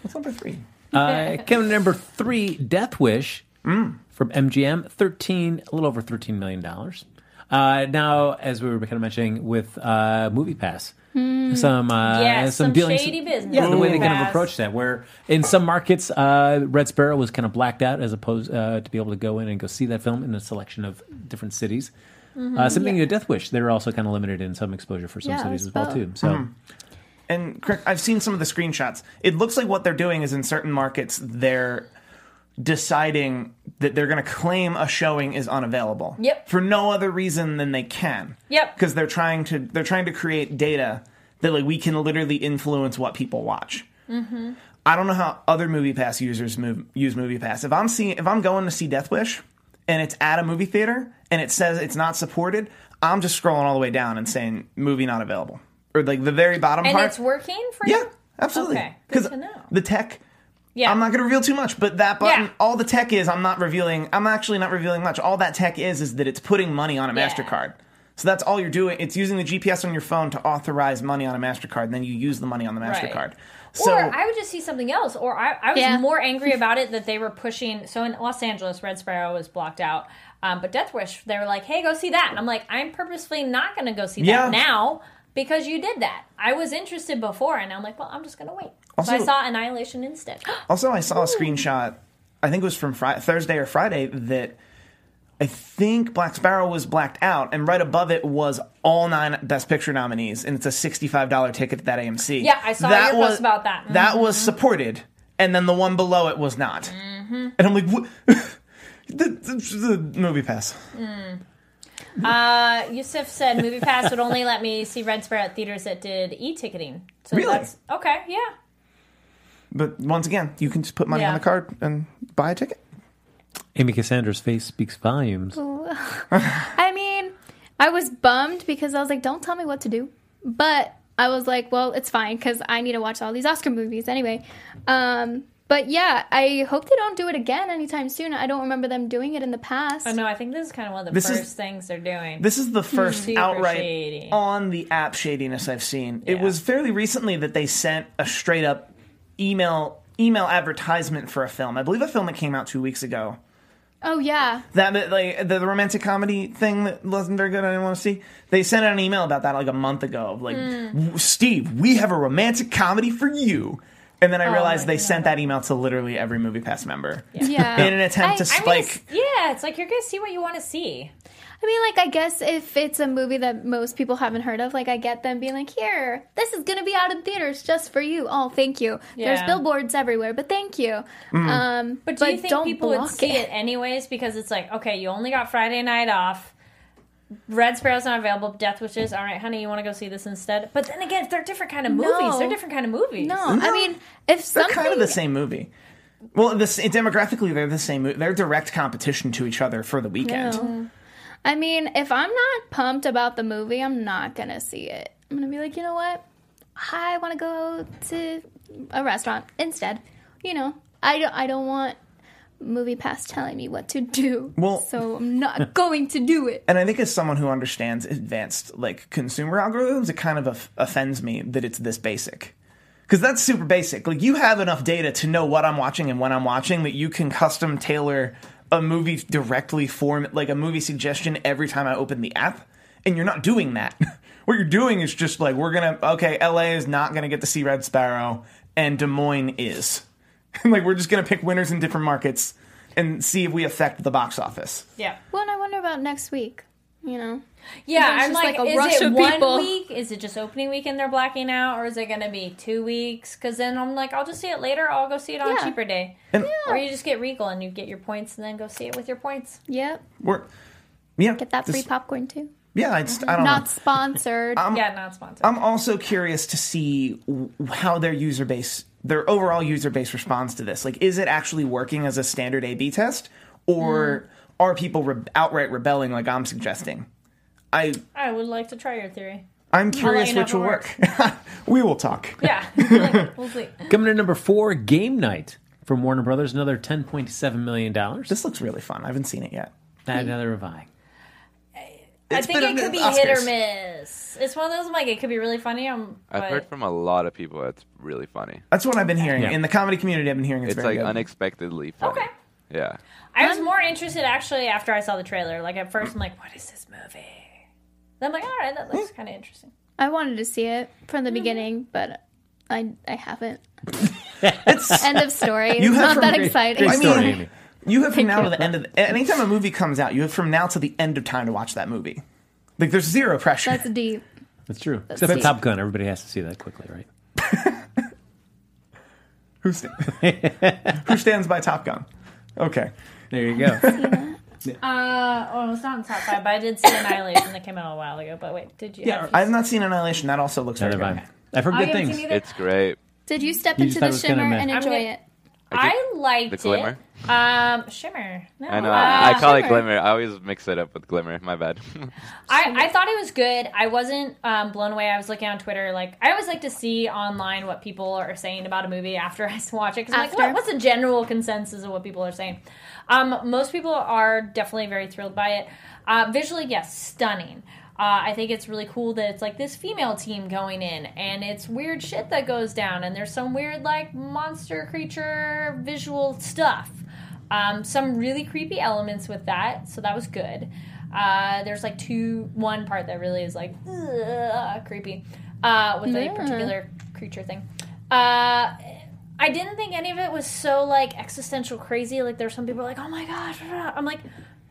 What's number three?
Uh, coming in number three, Death Wish
Mm.
from MGM, thirteen, a little over thirteen million dollars. Uh, now, as we were kind of mentioning with uh, Movie Pass, some uh,
Yes, some
dealings-
shady business.
Yeah, the way they kind of
MoviePass.
approach that, where in some markets, uh, Red Sparrow was kind of blacked out as opposed uh, to be able to go in and go see that film in a selection of different cities. Uh, something to Death Wish. They're also kind of limited in some exposure for some
Yeah,
cities
as
as well
well.
too. So
Mm-hmm. And correct, I've seen some of the screenshots. It looks like what they're doing is in certain markets they're deciding that they're going to claim a showing is unavailable.
Yep.
For no other reason than they can.
Yep.
Because they're trying to they're trying to create data that like we can literally influence what people watch. Mm-hmm. I don't know how other Movie Pass users move, use Movie Pass. If I'm seeing if I'm going to see Death Wish and it's at a movie theater and it says it's not supported, I'm just scrolling all the way down and saying movie not available or like the very bottom
And
part.
And it's working for you?
yeah,
you?
absolutely.
Okay, good to know.
the tech.
Yeah.
I'm not going to reveal too much, but that button,
Yeah.
all the tech is, I'm not revealing. I'm actually not revealing much. All that tech is is that it's putting money on a
Yeah.
Mastercard. So that's all you're doing. It's using the GPS on your phone to authorize money on a Mastercard, and then you use the money on the
Right.
Mastercard. So
or I would just see something else. Or I, I was
Yeah.
more angry about it that they were pushing. So in Los Angeles, Red Sparrow was blocked out. Um, but Death Wish, they were like, hey, go see that. And I'm like, I'm purposefully not going to go see
Yeah.
that now because you did that. I was interested before. And I'm like, well, I'm just going to wait. So I saw Annihilation instead.
Also, I saw a screenshot. I think it was from Fri Thursday or Friday that I think Black Sparrow was blacked out, and right above it was all nine Best Picture nominees, and it's a sixty-five dollar ticket to that AMC.
Yeah, I saw your post about that.
That was supported, and then the one below it was not.
Mm-hmm.
And I'm like, what? the, the, the movie pass.
Uh, Yusuf said MoviePass would only let me see Red Sparrow at theaters that did e-ticketing. So
Really?
that's okay. Yeah.
But once again, you can just put money on
Yeah.
the card and buy a ticket.
Amy Cassandra's face speaks volumes.
I mean, I was bummed because I was like, don't tell me what to do. But I was like, well, it's fine because I need to watch all these Oscar movies anyway. Um, but yeah, I hope they don't do it again anytime soon. I don't remember them doing it in the past.
I know. I think this is kind of one of the
This is-
first things they're doing.
This is the first
Super
outright
shady.
on the app shadiness I've seen. It
Yeah.
was fairly recently that they sent a straight up email email advertisement for a film. I believe a film that came out two weeks ago.
Oh yeah,
That like the, romantic comedy thing that wasn't very good. I didn't want to see. They sent out an email about that like a month ago. Like,
Hmm.
Steve, we have a romantic comedy for you. And then I realized
Oh my
they sent that email to literally every Movie Pass member
yeah.
in an attempt to
I-
I'm gonna
spike.
s- yeah, it's like you're gonna see what you want to see.
I mean, like, I guess if it's a movie that most people haven't heard of, like, I get them being like, here, this is going to be out in theaters just for you. Oh, thank you. There's
Yeah.
billboards everywhere, but thank you. Um,
But do you think
don't
people would
block
see it. anyways? Because it's like, okay, you only got Friday night off. Red Sparrow's not available. Death Wishes. All right, honey, you want to go see this instead? But then again, they're different kind of movies.
No.
They're different kind of movies.
No, I mean, if
They're kind of the same movie. Well, this demographically, they're the same. They're direct competition to each other for the weekend.
No. I mean, if I'm not pumped about the movie, I'm not gonna see it. I'm gonna be like, you know what? I want to go to a restaurant instead. You know, I don't. I don't want movie pass telling me what to do.
Well-
so I'm not going to do it.
And I think as someone who understands advanced like consumer algorithms, it kind of of- offends me that it's this basic. Because that's super basic. Like you have enough data to know what I'm watching and when I'm watching that you can custom tailor a movie directly for like a movie suggestion every time I open the app. And you're not doing that. what you're doing is just like we're gonna okay, LA is not gonna get to see Red Sparrow, and Des Moines is. like we're just gonna pick winners in different markets and see if we affect the box office.
Yeah.
Well, and I wonder about next week. You know,
Yeah,
There's
I'm
just,
like,
like, a
is
rush
it
of
one
people.
week? Is it just opening weekend they're blacking out, or is it going to be two weeks? Because then I'm like, I'll just see it later. I'll go see it on a cheaper day,
And
or you just get Regal and you get your points and then go see it with your points.
yep.
we're yeah,
Get that free
this-
popcorn too.
Yeah, I just I don't know.
Not sponsored.
yeah, not sponsored.
I'm also curious to see how their user base, their overall user base responds to this. Like, is it actually working as a standard A/B test, or hmm. are people re- outright rebelling like I'm suggesting? I
I would like to try your theory.
I'm curious
you know
which
if it
will work. we will talk.
Yeah, we'll see.
Coming to number four, Game Night from Warner Brothers, another ten point seven million dollars.
This looks really fun. I haven't seen it yet.
Another reviving.
I
It's
think it could be hit or miss. It's one of those like it could be really funny. Um,
I've
but
heard from a lot of people that's really funny.
That's what I've been hearing
Yeah.
in the comedy community. I've been hearing it's,
It's
very
like
good.
unexpectedly funny.
Okay.
Yeah.
I was more interested actually after I saw the trailer. Like at first, I'm like, "What is this movie?" Then I'm like, "All right, that looks kind of interesting."
I wanted to see it from
Mm-hmm.
the beginning, but I I haven't. End of story.
You
It's
have
not that
from-
exciting.
I mean-
story, Amy.
You have from now to the end of the, anytime a movie comes out, you have from now to the end of time to watch that movie. Like there's zero pressure.
That's deep.
That's true. Except for. Top Gun, everybody has to see that quickly, right?
Who, sta- who stands by Top Gun? Okay.
There you go.
Uh, oh, it's not in top five, but I did see Annihilation that came out a while ago. But wait, did you?
Yeah, I've not seen Annihilation. That also looks very good.
I. I've heard
I
good things.
It's great.
Did you step
You
into
just thought it
the shimmer
meh.
and
I'm
enjoy
gonna-
it?
I liked
The glimmer?
it. Um, shimmer. No,
I know.
uh,
I, I call it glimmer. I always mix it up with glimmer. My bad.
I, I thought it was good. I wasn't um, blown away. I was looking on Twitter. Like I always like to see online what people are saying about a movie after I watch it. Because I'm like,
After.
what, what's the general consensus of what people are saying? Um, most people are definitely very thrilled by it. Uh, visually, yes, stunning. Uh, I think it's really cool that it's like this female team going in, and it's weird shit that goes down, and there's some weird like monster creature visual stuff. Um, some really creepy elements with that, so that was good. Uh, there's like two, one part that really is like ugh, creepy uh, with a particular creature thing. Uh, I didn't think any of it was so like existential crazy. Like there's some people like, oh my gosh, I'm like,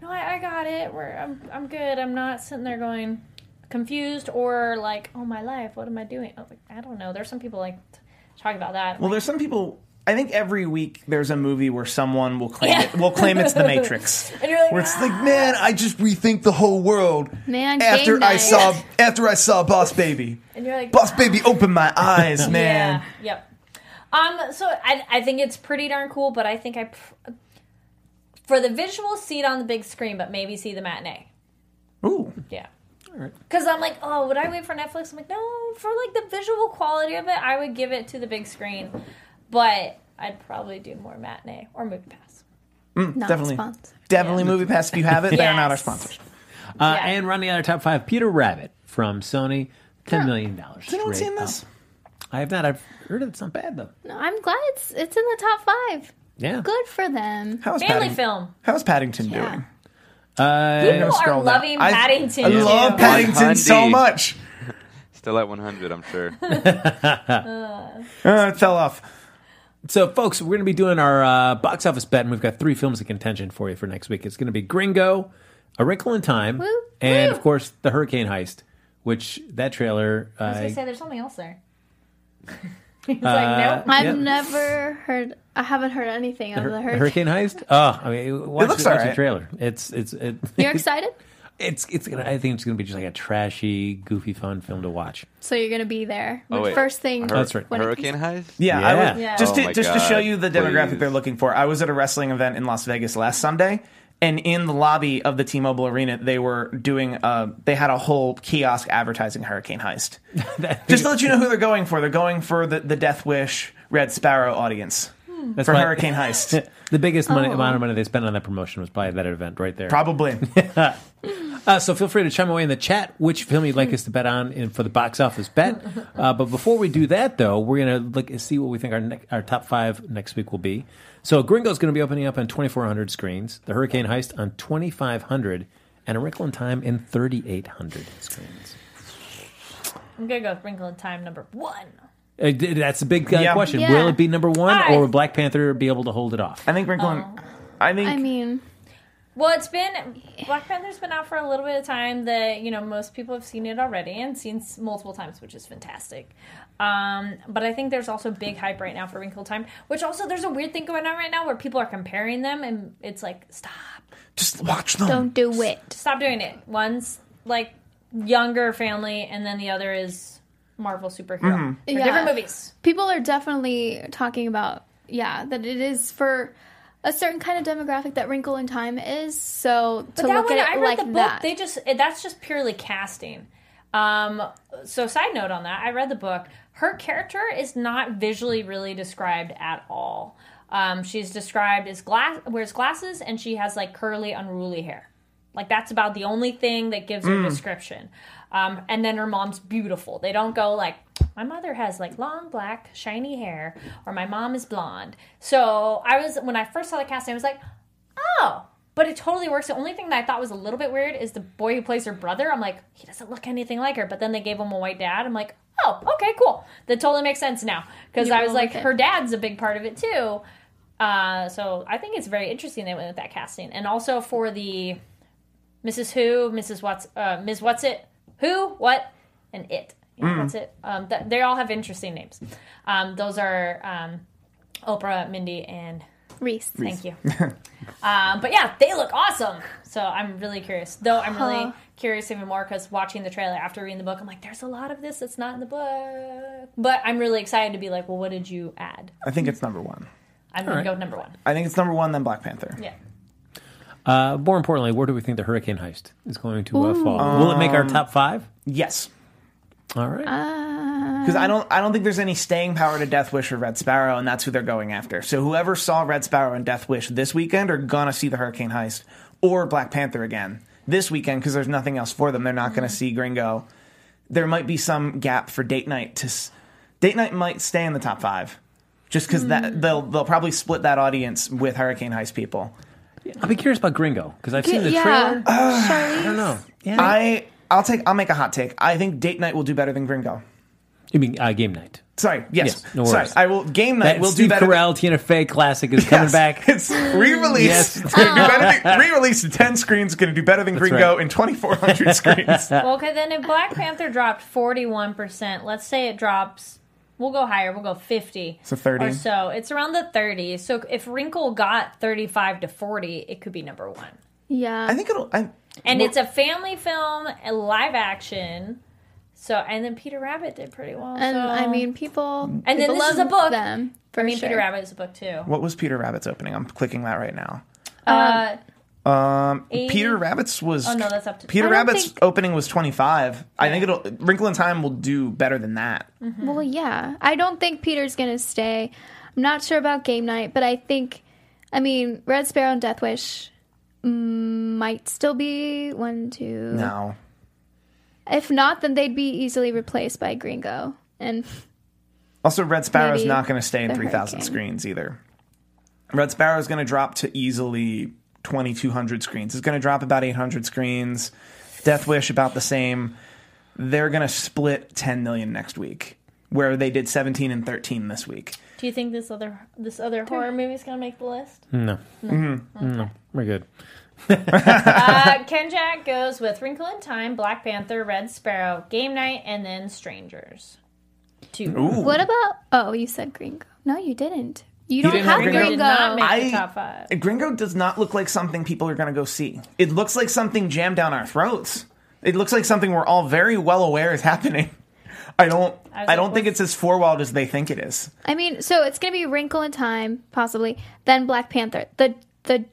no, I, I got it. We're, I'm, I'm good. I'm not sitting there going confused or like, oh my life, what am I doing? I, was like, I don't know. There's some people like t- talk about that.
Well, there's some people. I think every week there's a movie where someone will claim
Yeah.
it. Will claim it's The Matrix.
and you're like,
Where it's like, man, I just rethink the whole world
Man,
after
game
I
night.
saw after I saw Boss Baby.
and you're like,
Boss Baby opened my eyes, man.
Yeah. Yep. Um. So I I think it's pretty darn cool, but I think I pr- for the visual see it on the big screen, but maybe see the matinee.
Ooh,
Yeah. Because I'm like, oh, would I wait for Netflix? I'm like, no, for like the visual quality of it, I would give it to the big screen, but I'd probably do more matinee or movie pass.
Not
definitely.
sponsored.
definitely movie pass if you have it. They are not our sponsors.
Uh,
Yeah.
And running out of top five, Peter Rabbit from Sony, $10 million.
Has anyone
straight
seen this?
Up. I have not. I've heard it's not bad, though.
No, I'm glad it's it's in the top five.
Yeah.
Good for them.
How's
Family
Paddington,
film.
How's Paddington
Yeah.
doing?
Uh,
People are
scroll down.
loving
I-
Paddington.
I love
too.
Paddington so
100.
much.
Still at 100, I'm sure.
Uh, it fell off.
So, folks, we're going to be doing our uh, box office bet, and we've got three films in contention for you for next week. It's going to be Gringo, A Wrinkle in Time,
Woo,
and,
woo.
of course, The Hurricane Heist, which that trailer.
I was
Uh,
gonna say there's something else there. He's like, uh, nope.
I've
Yeah.
never heard. I haven't heard anything of
Hur-
the
Hurricane.
hurricane.
Heist. Oh, I mean, watch,
looks
the, watch the
alright.
trailer. It's it's it,
You're excited,
It's it's gonna. I think it's gonna be just like a trashy, goofy, fun film to watch.
so you're gonna be there.
Oh, wait.
first thing.
Hur-
That's right.
when it
Hurricane Heist?
Yeah, I
Yeah.
would,
Yeah.
just
Oh
to
my
just to show you the demographic
please.
they're looking for. I was at a wrestling event in Las Vegas last Sunday, and in the lobby of the T-Mobile Arena, they were doing. Uh, they had a whole kiosk advertising Hurricane Heist. just to let you know who they're going for. They're going for the the Death Wish Red Sparrow audience
That's
for
why-
Hurricane Heist.
The biggest money,
Oh.
amount of money they spent on that promotion was probably that event right there.
Probably.
Uh, so feel free to chime away in the chat which film you'd like us to bet on in, for the box office bet. Uh, but before we do that, though, we're gonna look and see what we think our ne- our top five next week will be. So Gringo's going to be opening up on 2,400 screens. The Hurricane Heist on 2,500, and A Wrinkle in Time in 3,800 screens.
I'm gonna go with Wrinkle in Time number one.
Uh, that's a big uh,
Yeah.
question.
Yeah.
Will it be number one,
I-
or will Black Panther be able to hold it off?
I think Wrinkle. in- I think.
I mean,
Well, it's been Black Panther's been out for a little bit of time. That you know most people have seen it already and seen s- multiple times, which is fantastic. Um, but I think there's also big hype right now for Wrinkle Time, which also there's a weird thing going on right now where people are comparing them, and it's like stop,
just watch them.
don't do it.
stop doing it. One's like younger family, and then the other is Marvel superhero. They're
Yeah.
different movies.
People are definitely talking about yeah that it is for a certain kind of demographic that Wrinkle in Time is. So to
But that
look
one,
at it
I read
like
the book.
that,
They just that's just purely casting. Um, so side note on that, I read the book. Her character is not visually really described at all. Um, she's described as glass wears glasses and she has like curly, unruly hair. Like that's about the only thing that gives her description. Um, and then her mom's beautiful. They don't go like my mother has like long black shiny hair or my mom is blonde. So I was when I first saw the casting, I was like, oh, but it totally works. The only thing that I thought was a little bit weird is the boy who plays her brother. I'm like, he doesn't look anything like her. But then they gave him a white dad. I'm like, oh, okay, cool. That totally makes sense now because I was like, her dad's a big part of it too. Uh, so I think it's very interesting they went with that casting, and also for the Mrs. Who, Mrs. What's, uh, Ms. What's It, Who, What, and It. You know, What's It? Um, th- they all have interesting names. Um, those are um, Oprah, Mindy, and
Reese.
Thank you. um, but yeah, they look awesome. So I'm really curious. Though I'm really
Huh.
curious even more because watching the trailer after reading the book, I'm like, there's a lot of this that's not in the book. But I'm really excited to be like, well, what did you add?
I think it's number one.
I'm gonna go with number one.
I think it's number one, then Black Panther.
Yeah.
Uh, more importantly, where do we think the hurricane heist is going to uh, fall? Will it make our top five?
Yes.
All right.
Because I don't, I don't think there's any staying power to Death Wish or Red Sparrow, and that's who they're going after. So whoever saw Red Sparrow and Death Wish this weekend are gonna see the Hurricane Heist or Black Panther again this weekend because there's nothing else for them. They're not gonna see Gringo. There might be some gap for Date Night to. s- Date Night might stay in the top five, just because that they'll they'll probably split that audience with Hurricane Heist people.
I'll be curious about Gringo because I've seen the
yeah.
trailer.
Charlize.
I don't know. Yeah.
I I'll take I'll make a hot take. I think Date Night will do better than Gringo.
you mean uh, game night?
Sorry, yes,
Yes, no
sorry.
worries.
I will. Game Night
That
will do
Steve
better.
Carell, Tina Fey classic is coming
Yes,
back.
It's re-released.
Yes.
It's gonna do better than, re-released to ten screens. Going to do better than Gringo
right.
in twenty four hundred screens.
Well, okay, then if Black Panther dropped 41%, let's say it drops, we'll go higher, we'll go 50.
So 30.
Or so. It's around the 30. So if Wrinkle got 35 to 40, it could be number one.
Yeah.
I think it'll. I,
And
well,
it's a family film, a live action. So and then Peter Rabbit did pretty well.
and
so-
I mean, people.
and then
people
this is a book.
Them for
I mean,
sure.
Peter Rabbit is a book too.
what was Peter Rabbit's opening? I'm clicking that right now.
Uh,
Um, Um,
Eighty-
Peter Rabbit's was.
Oh, no, that's up to-
Peter Rabbit's
think-
opening was twenty five. I think it'll. Wrinkle in Time will do better than that. Mm-hmm.
Well, yeah. I don't think Peter's gonna stay. I'm not sure about game night, but I think, I mean, Red Sparrow and Death Wish might still be one, two.
No,
If not, then they'd be easily replaced by Gringo. And
Also, Red Sparrow's
Maybe
not going to stay in 3,000 screens either. Red Sparrow's going to drop to easily 2,200 screens. It's going to drop about 800 screens. Death Wish about the same. They're going to split 10 million next week, where they did 17 and 13 this week.
do you think this other this other horror movie is gonna make the list?
No. No. We're good.
uh, Ken Jack goes with Wrinkle in Time, Black Panther, Red Sparrow, Game Night, and then Strangers. Two.
Ooh.
what about? Oh, you said Gringo. No, you didn't. You don't
didn't
have
have
Gringo
Gringo.
did not make
I-
the top five.
Gringo does not look like something people are going to go see. It looks like something jammed down our throats. It looks like something we're all very well aware is happening. I don't.
I
I,
like,
don't think
what's-
it's as four-walled as they think it is.
I mean, so it's gonna be Wrinkle in Time, possibly. Then Black Panther. The the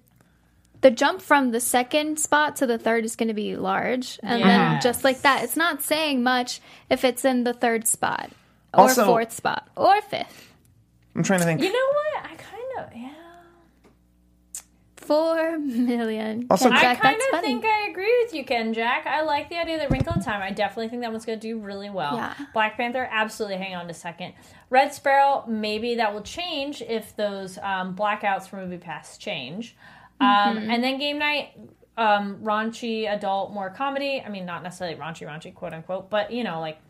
the jump from the second spot to the third is going to be large, and then just like that, it's not saying much if it's in the third spot or
Also-
fourth spot or fifth.
I'm trying to think.
You know what? I kind of yeah.
Four million.
Also-
Ken
I
Jack,
kind of think I agree with you, Ken Jack. I like the idea that Wrinkle in Time. I definitely think that one's going to do really well.
Yeah.
Black Panther, absolutely hang on to second. Red Sparrow, maybe that will change if those um, blackouts for Movie Pass change. Um,
Mm-hmm.
and then Game Night, um, raunchy, adult, more comedy. I mean, not necessarily raunchy, raunchy, quote unquote, but you know, like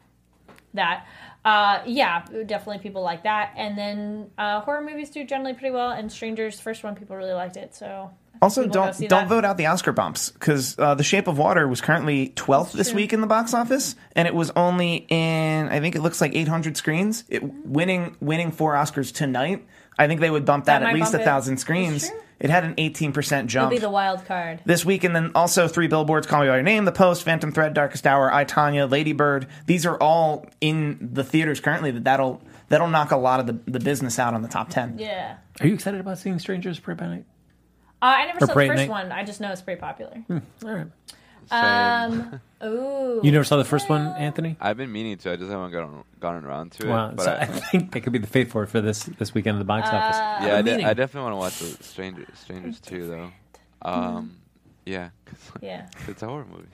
that. Uh, yeah, definitely people like that. And then uh, horror movies do generally pretty well. And Strangers, first one, people really liked it. So
Also, don't don't
that.
vote out the Oscar bumps because uh, The Shape of Water was currently 12th this week in the box office, and it was only in I think it looks like 800 screens. It winning winning four Oscars tonight. I think they would bump that,
That
at least a thousand screens.
True.
It had an 18 percent jump.
It'll be the wild card.
this week, and then also three billboards: Call Me by Your Name, The Post, Phantom Thread, Darkest Hour, I, Tonya, Lady Bird. These are all in the theaters currently. That that'll that'll knock a lot of the, the business out on the top 10.
Yeah.
Are you excited about seeing Strangers Prey by Night?
Uh, I never
Or
saw the
Parade
first
Night.
one. I just know it's pretty popular.
All right.
Same.
Um, ooh.
You never saw the first one, Anthony?
I've been meaning to. I just haven't gotten gotten around to it.
Wow.
but
So
I,
I think that could be the fate for it for this this weekend at the box office.
yeah, I, de- I definitely want to watch the Stranger, Strangers too, though. Um, yeah, 'cause
Yeah.
it's a horror movie.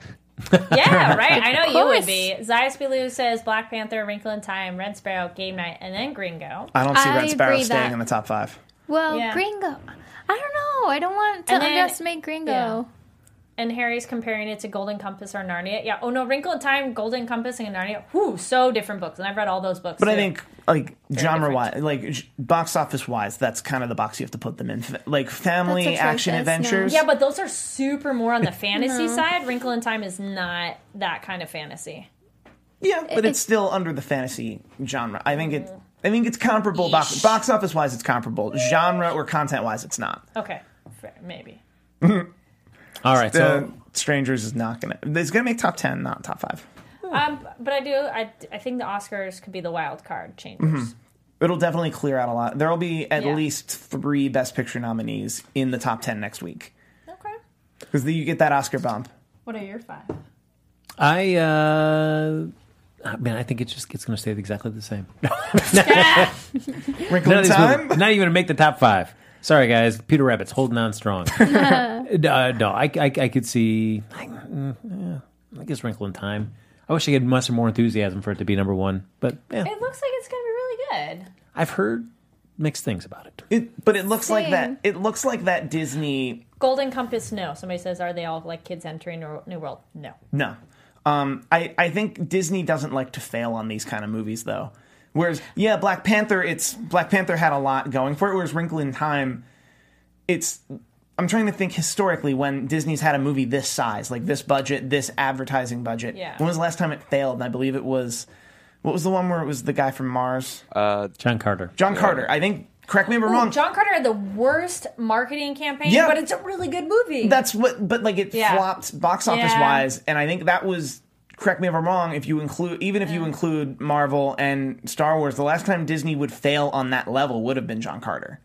Yeah, right. I know you would
course.
be. Zayas Bilou says Black Panther, Wrinkle in Time, Red Sparrow, Game Night, and then Gringo.
I don't see
I
Red Sparrow staying
that-
in the top five.
Well,
Yeah.
Gringo. I don't know. I don't want to
then-
underestimate Gringo.
yeah. And Harry's comparing it to Golden Compass or Narnia. Yeah. Oh no, Wrinkle in Time, Golden Compass, and Narnia. Whew, so different books, and I've read all those books.
But I think like genre wise, like box office wise, that's kind of the box you have to put them in. F- Like family
That's
action
atrocious, no.
adventures.
Yeah, but those are super more on the fantasy side. Wrinkle in Time is not that kind of fantasy.
Yeah, but it's,
It's-
still under the fantasy genre. I think it. Mm. I think it's comparable. Box, box office wise, it's comparable. Genre or content wise, it's not.
Okay, fair, maybe.
All right,
The
so
Strangers is not gonna. It's gonna make top ten, not top five.
Um, but I do. I, I think the Oscars could be the wild card changers.
It'll definitely clear out a lot. There will be at
Yeah.
least three Best Picture nominees in the top ten next week
Okay.
because you get that Oscar bump.
What are your five?
I, uh, man, I think it's just it's going to stay exactly the same.
Wrinkle
None
in
of these
Time.
not even going to make the top five. Sorry, guys. Peter Rabbit's holding on strong. uh, no, I, I, I could see. I, mm, yeah, I guess Wrinkle in Time. I wish I had much more enthusiasm for it to be number one, but yeah,
It looks like it's gonna be really good.
I've heard mixed things about it.
It, but it looks like that. It looks like that Disney.
Golden Compass, no. Somebody says, are they all like kids entering a new world? No.
No, um, I I think Disney doesn't like to fail on these kind of movies though. Whereas, yeah, Black Panther. It's Black Panther had a lot going for it. Whereas Wrinkle in Time, it's. I'm trying to think historically when Disney's had a movie this size, like this budget, this advertising budget.
Yeah.
When was the last time it failed? And I believe it was. What was the one where it was the guy from Mars?
Uh,
John Carter.
John Carter. I think. Correct me if I'm wrong.
John Carter had the worst marketing campaign,
Yeah.
but it's a really good movie.
That's what, but like it
Yeah.
flopped box office
Yeah.
wise, and I think that was. Correct me if I'm wrong. If you include, even if you mm. include Marvel and Star Wars, the last time Disney would fail on that level would have been John Carter.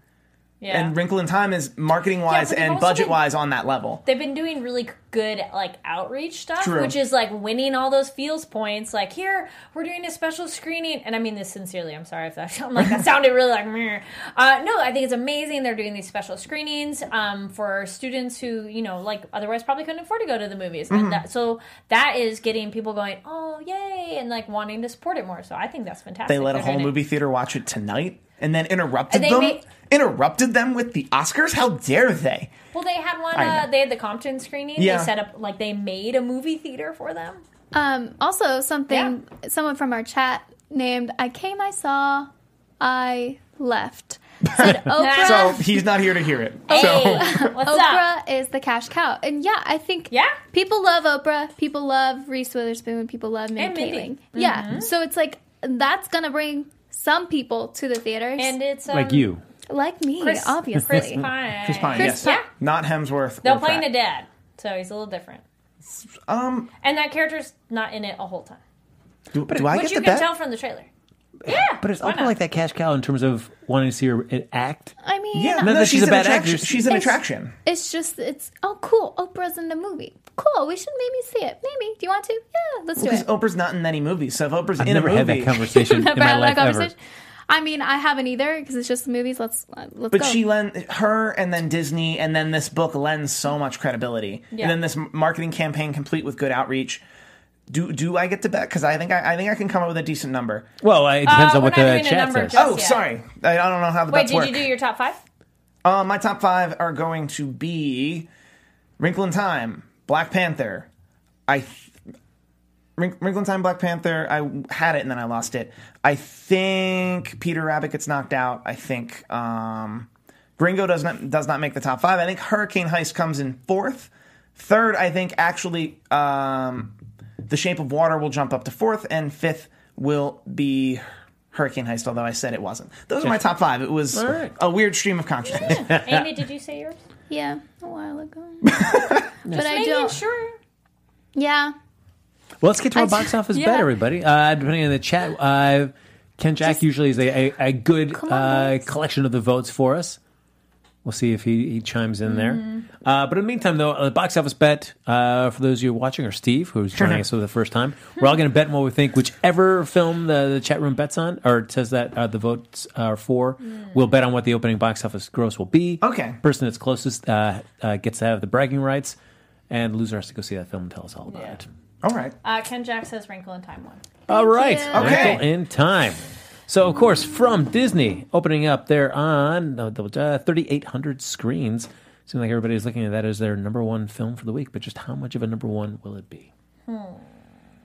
yeah.
And Wrinkle in Time is marketing wise
they've
and budget wise on that level.
They've been doing really good like outreach stuff,
True.
which is like winning all those feels points. Like here, we're doing a special screening, and I mean this sincerely. I'm sorry if that I'm like that sounded really like. Meh. Uh, no, I think it's amazing. They're doing these special screenings um, for students who you know like otherwise probably couldn't afford to go to the movies,
Mm-hmm.
and that, so that is getting people going, oh yay, and like wanting to support it more. So I think that's fantastic.
They let a
They're
whole
doing it.
movie theater watch it tonight and then interrupted them.
made-
interrupted them with the Oscars. How dare they?
Well, they had one. Uh, they had the Compton screening.
Yeah.
They set up like they made a movie theater for them.
Um, also, something someone from our chat named I came, I saw, I left. Said Oprah.
So he's not here to hear it.
Hey,
So
what's up?
Oprah is the cash cow, and yeah, I think
Yeah.
people love Oprah, people love Reese Witherspoon, people love Mindy
And Mindy.
Kaling. Yeah, so it's like that's gonna bring some people to the theaters,
And it's um,
Like you.
Like me,
Chris,
obviously.
Chris Pine.
Chris Pine,
Chris
yes,
Pine.
not Hemsworth.
They're
or
playing
Pratt.
a dad, so he's a little different.
Um,
And that character's not in it a whole time,
do, do I
which
get
you
the
can
bet?
tell from the trailer. Yeah,
But it's
why
often
not?
like that cash cow in terms of wanting to see her act.
I mean,
Yeah,
Not
no, she's,
she's a
an
bad
attraction.
actress.
She's an
It's-
attraction.
it's just it's oh cool. Oprah's in the movie. Cool. We should maybe see it. Maybe. Do you want to? Yeah, let's do it. Because.
Oprah's not in any movies, so if Oprah's
I've
in
never
a movie,
had that conversation in
Never
my
had that
life ever.
Conversation. I mean, I haven't either because it's just movies. Let's let's
But
go.
she lend her and then Disney and then this book lends so much credibility.
Yeah.
And then this marketing campaign complete with good outreach. Do do I get to bet? Because I think I, I think I can come up with a decent number.
Well, it depends
Uh,
on what the
doing a
chat says.
Oh,
yet.
sorry. I, I don't know how the
Wait,
bets
did
work.
you do your top five?
Uh, my top five are going to be Wrinkle in Time, Black Panther. I th- Wrink- Wrinkle in Time, Black Panther. I had it and then I lost it. I think Peter Rabbit gets knocked out. I think um, Gringo does not does not make the top five. I think Hurricane Heist comes in fourth. Third, I think actually um, The Shape of Water will jump up to fourth, and fifth will be Hurricane Heist. Although I said it wasn't. Those are my top five. It was
right.
a weird stream of consciousness.
Amy, did you say yours?
yeah, a while ago. but I don't.
sure.
Yeah.
Well, let's get to our box office
yeah.
bet, everybody. Uh, depending on the chat, uh, Ken Jack usually is a, a, a good
on,
uh, collection of the votes for us. We'll see if he, he chimes in there.
Mm-hmm.
Uh, but in the meantime, though, the box office bet uh, for those of you watching, or Steve, who's joining us for the first time, we're all going to bet on what we think. Whichever film the, the chat room bets on, or says that uh, the votes are for, we'll bet on what the opening box office gross will be.
Okay.
Person that's closest uh, uh, gets to have the bragging rights, and loser has to go see that film and tell us all about
Yeah.
it.
All right.
Uh, Ken Jack says Wrinkle in Time one.
All right,
you.
Okay.
Wrinkle in Time. So, of course, from Disney, opening up there on uh, 3,800 screens. Seems like everybody's looking at that as their number one film for the week, but just how much of a number one will it be?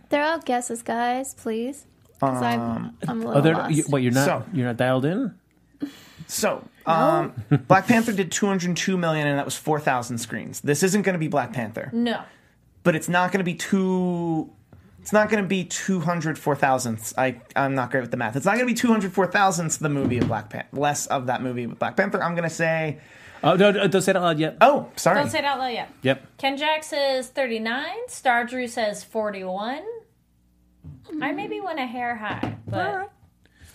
They're all guesses, guys. Please. 'Cause I'm, I'm a
Oh,
little
they're,
lost.
you, what you're not
So-
you're not dialed in?
So, um, Black Panther did 202 million, and that was 4,000 screens. This isn't going to be Black Panther,
No.
But it's not going to be two. It's not going to be 204 thousandths. I I'm not great with the math. It's not going to be 204 thousandths the movie of Black Panther. Less of that movie with Black Panther. I'm going to say.
Oh no, no, don't say it out loud yet.
Oh, sorry.
Don't say it out loud yet.
Yep.
Ken Jack says 39. Star Drew says 41. I maybe went a hair high, but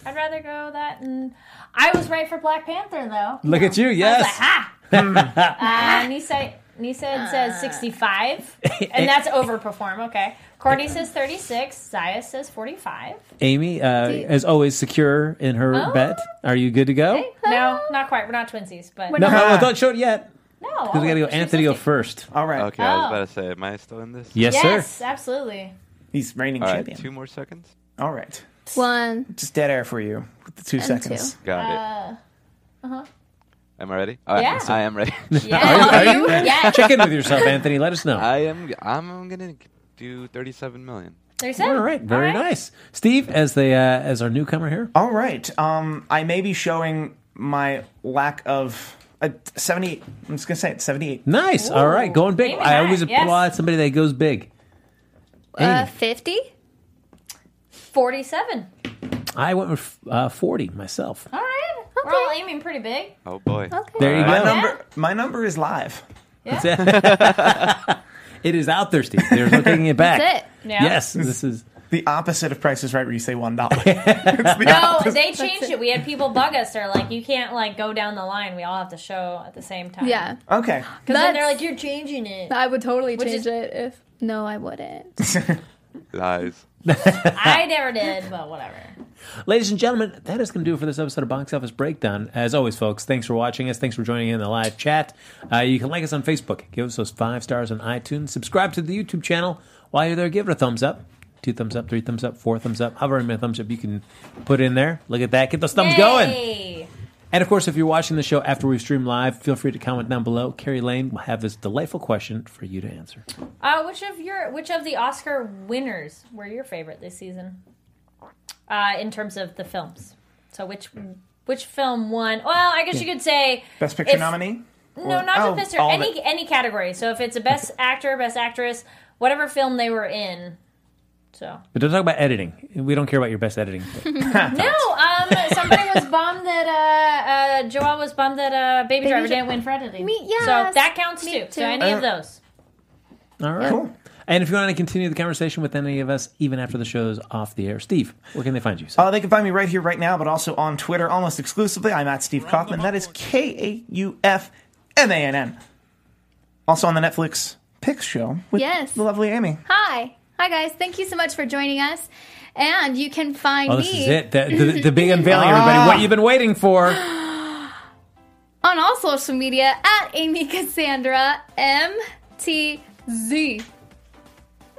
I'd rather go that. And I was right for Black Panther, though.
Look at you,
I was
yes.
like, ha! uh, Nisa, Nisa says 65, and that's overperform. Okay. Courtney says 36. Zaya says 45.
Amy, uh,
you-
as always, secure in her
Oh.
bet. Are you good to go?
No, not quite. We're not twinsies, but
No, no, don't show it yet.
no.
Because we got to go. Anthony go first.
All right.
Okay, I was
Oh.
about to say, am I still in this?
Yes,
Yes,
sir.
absolutely.
He's reigning
All right,
champion.
two more seconds.
All right.
One.
Just dead air for you with the two
And
seconds.
Got it.
Uh,
Am I ready? All right,
Yeah.
I am ready.
yeah.
Are you?
Yeah.
Check in with yourself, Anthony. Let us know.
I am. I'm gonna do 37 million.
37.
All right, very
All right.
nice. Steve, as the uh, as our newcomer here.
All right. Um, I may be showing my lack of uh, 78. I'm just gonna say it. 78.
Nice. All right, going big.
Maybe
I
not,
always
yes.
applaud somebody that goes big.
Uh, 50?
47.
I went with uh, forty myself.
All right. We're all aiming pretty big.
Oh boy.
Okay.
There you
My
go.
number. My number is live.
It is out there, Steve. There's no taking it back.
That's it.
Yeah.
Yes, this is.
The opposite of Price is Right, where you say one dollar.
No, they changed it. We had people bug us. They're like, you can't like go down the line. We all have to show at the same time.
Yeah.
okay.
Because then they're like, you're changing it.
I would totally
Which
change
is-
it if. No, I wouldn't.
Lies.
I never did, but whatever.
Ladies and gentlemen, that is going to do it for this episode of Box Office Breakdown. As always, folks, thanks for watching us. Thanks for joining in the live chat. Uh, you can like us on Facebook. Give us those five stars on iTunes. Subscribe to the YouTube channel. While you're there, give it a thumbs up. Two thumbs up, three thumbs up, four thumbs up. However many thumbs up you can put in there. Look at that. Get those thumbs going.
Yay.
And of course, if you're watching the show after we stream live, feel free to comment down below. Kari Lane will have this delightful question for you to answer.
Uh, which of your which of the Oscar winners were your favorite this season? Uh, in terms of the films. So which which film won? Well, I guess you could say
Best Picture
if-
nominee.
No,
Or-
not
oh,
for Picture. Any any category. So if it's a best actor, best actress, whatever film they were in. So
But don't talk about editing. We don't care about your best editing.
no, um, somebody was bummed that uh, uh, Joelle was bummed that uh, Baby, Driver
Dri-
didn't win for editing.
Me-
So that counts
Me
too. So any of
Uh,
those.
All right.
Cool.
And if you want to continue the conversation with any of us, even after the show's off the air, Steve, where can they find you?
Uh, they can find me right here, right now, but also on Twitter almost exclusively. I'm at Steve Kaufmann. That is K A U F M A N N. Also on the Netflix Picks show with
Yes.
the lovely Amy.
Hi. Hi, guys. Thank you so much for joining us. And you can find
oh,
me
this is it. The, the, the big unveiling, everybody. What you've been waiting for.
on all social media at Amy Cassandra MTZ.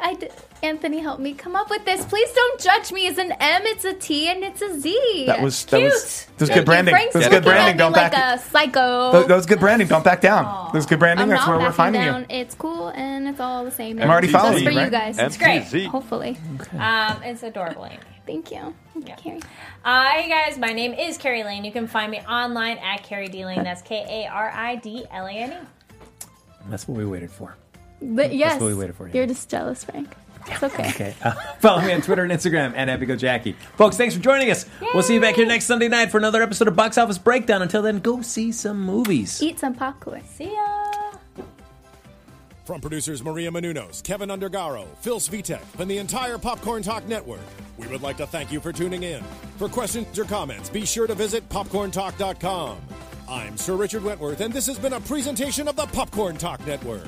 I d- Anthony, help me come up with this. Please don't judge me. It's an M, it's a T, and it's a Z.
That was that was
Cute.
that was good branding.
You. Frank's
That was good branding.
At
Don't
like
back.
a psycho.
That, that was good branding. Don't back down. That was good branding.
I'm
That's where we're finding
down.
you.
It's cool and it's all the same.
I'm already
Just
following
for
you,
you guys.
It's great.
MTZ.
Hopefully.
Um, it's adorable,
Thank you. Thank you, Kari.
Uh, hey guys, my name is Kari Lane. You can find me online at Kari D Lane. That's K A R I D L A N E.
That's what we waited for.
But yes,
what we waited for, yeah.
you're just jealous, Frank. It's okay.
Okay. Uh, follow me on Twitter and Instagram at Happy Go Jackie. Folks, thanks for joining us. We'll see you back here next Sunday night for another episode of Box Office Breakdown. Until then, go see some movies.
Eat some popcorn.
See ya.
From producers Maria Menounos, Keven Undergaro, Phil Svitek, and the entire Popcorn Talk Network, we would like to thank you for tuning in. For questions or comments, be sure to visit popcorntalk.com. I'm Sir Richard Wentworth, and this has been a presentation of the Popcorn Talk Network.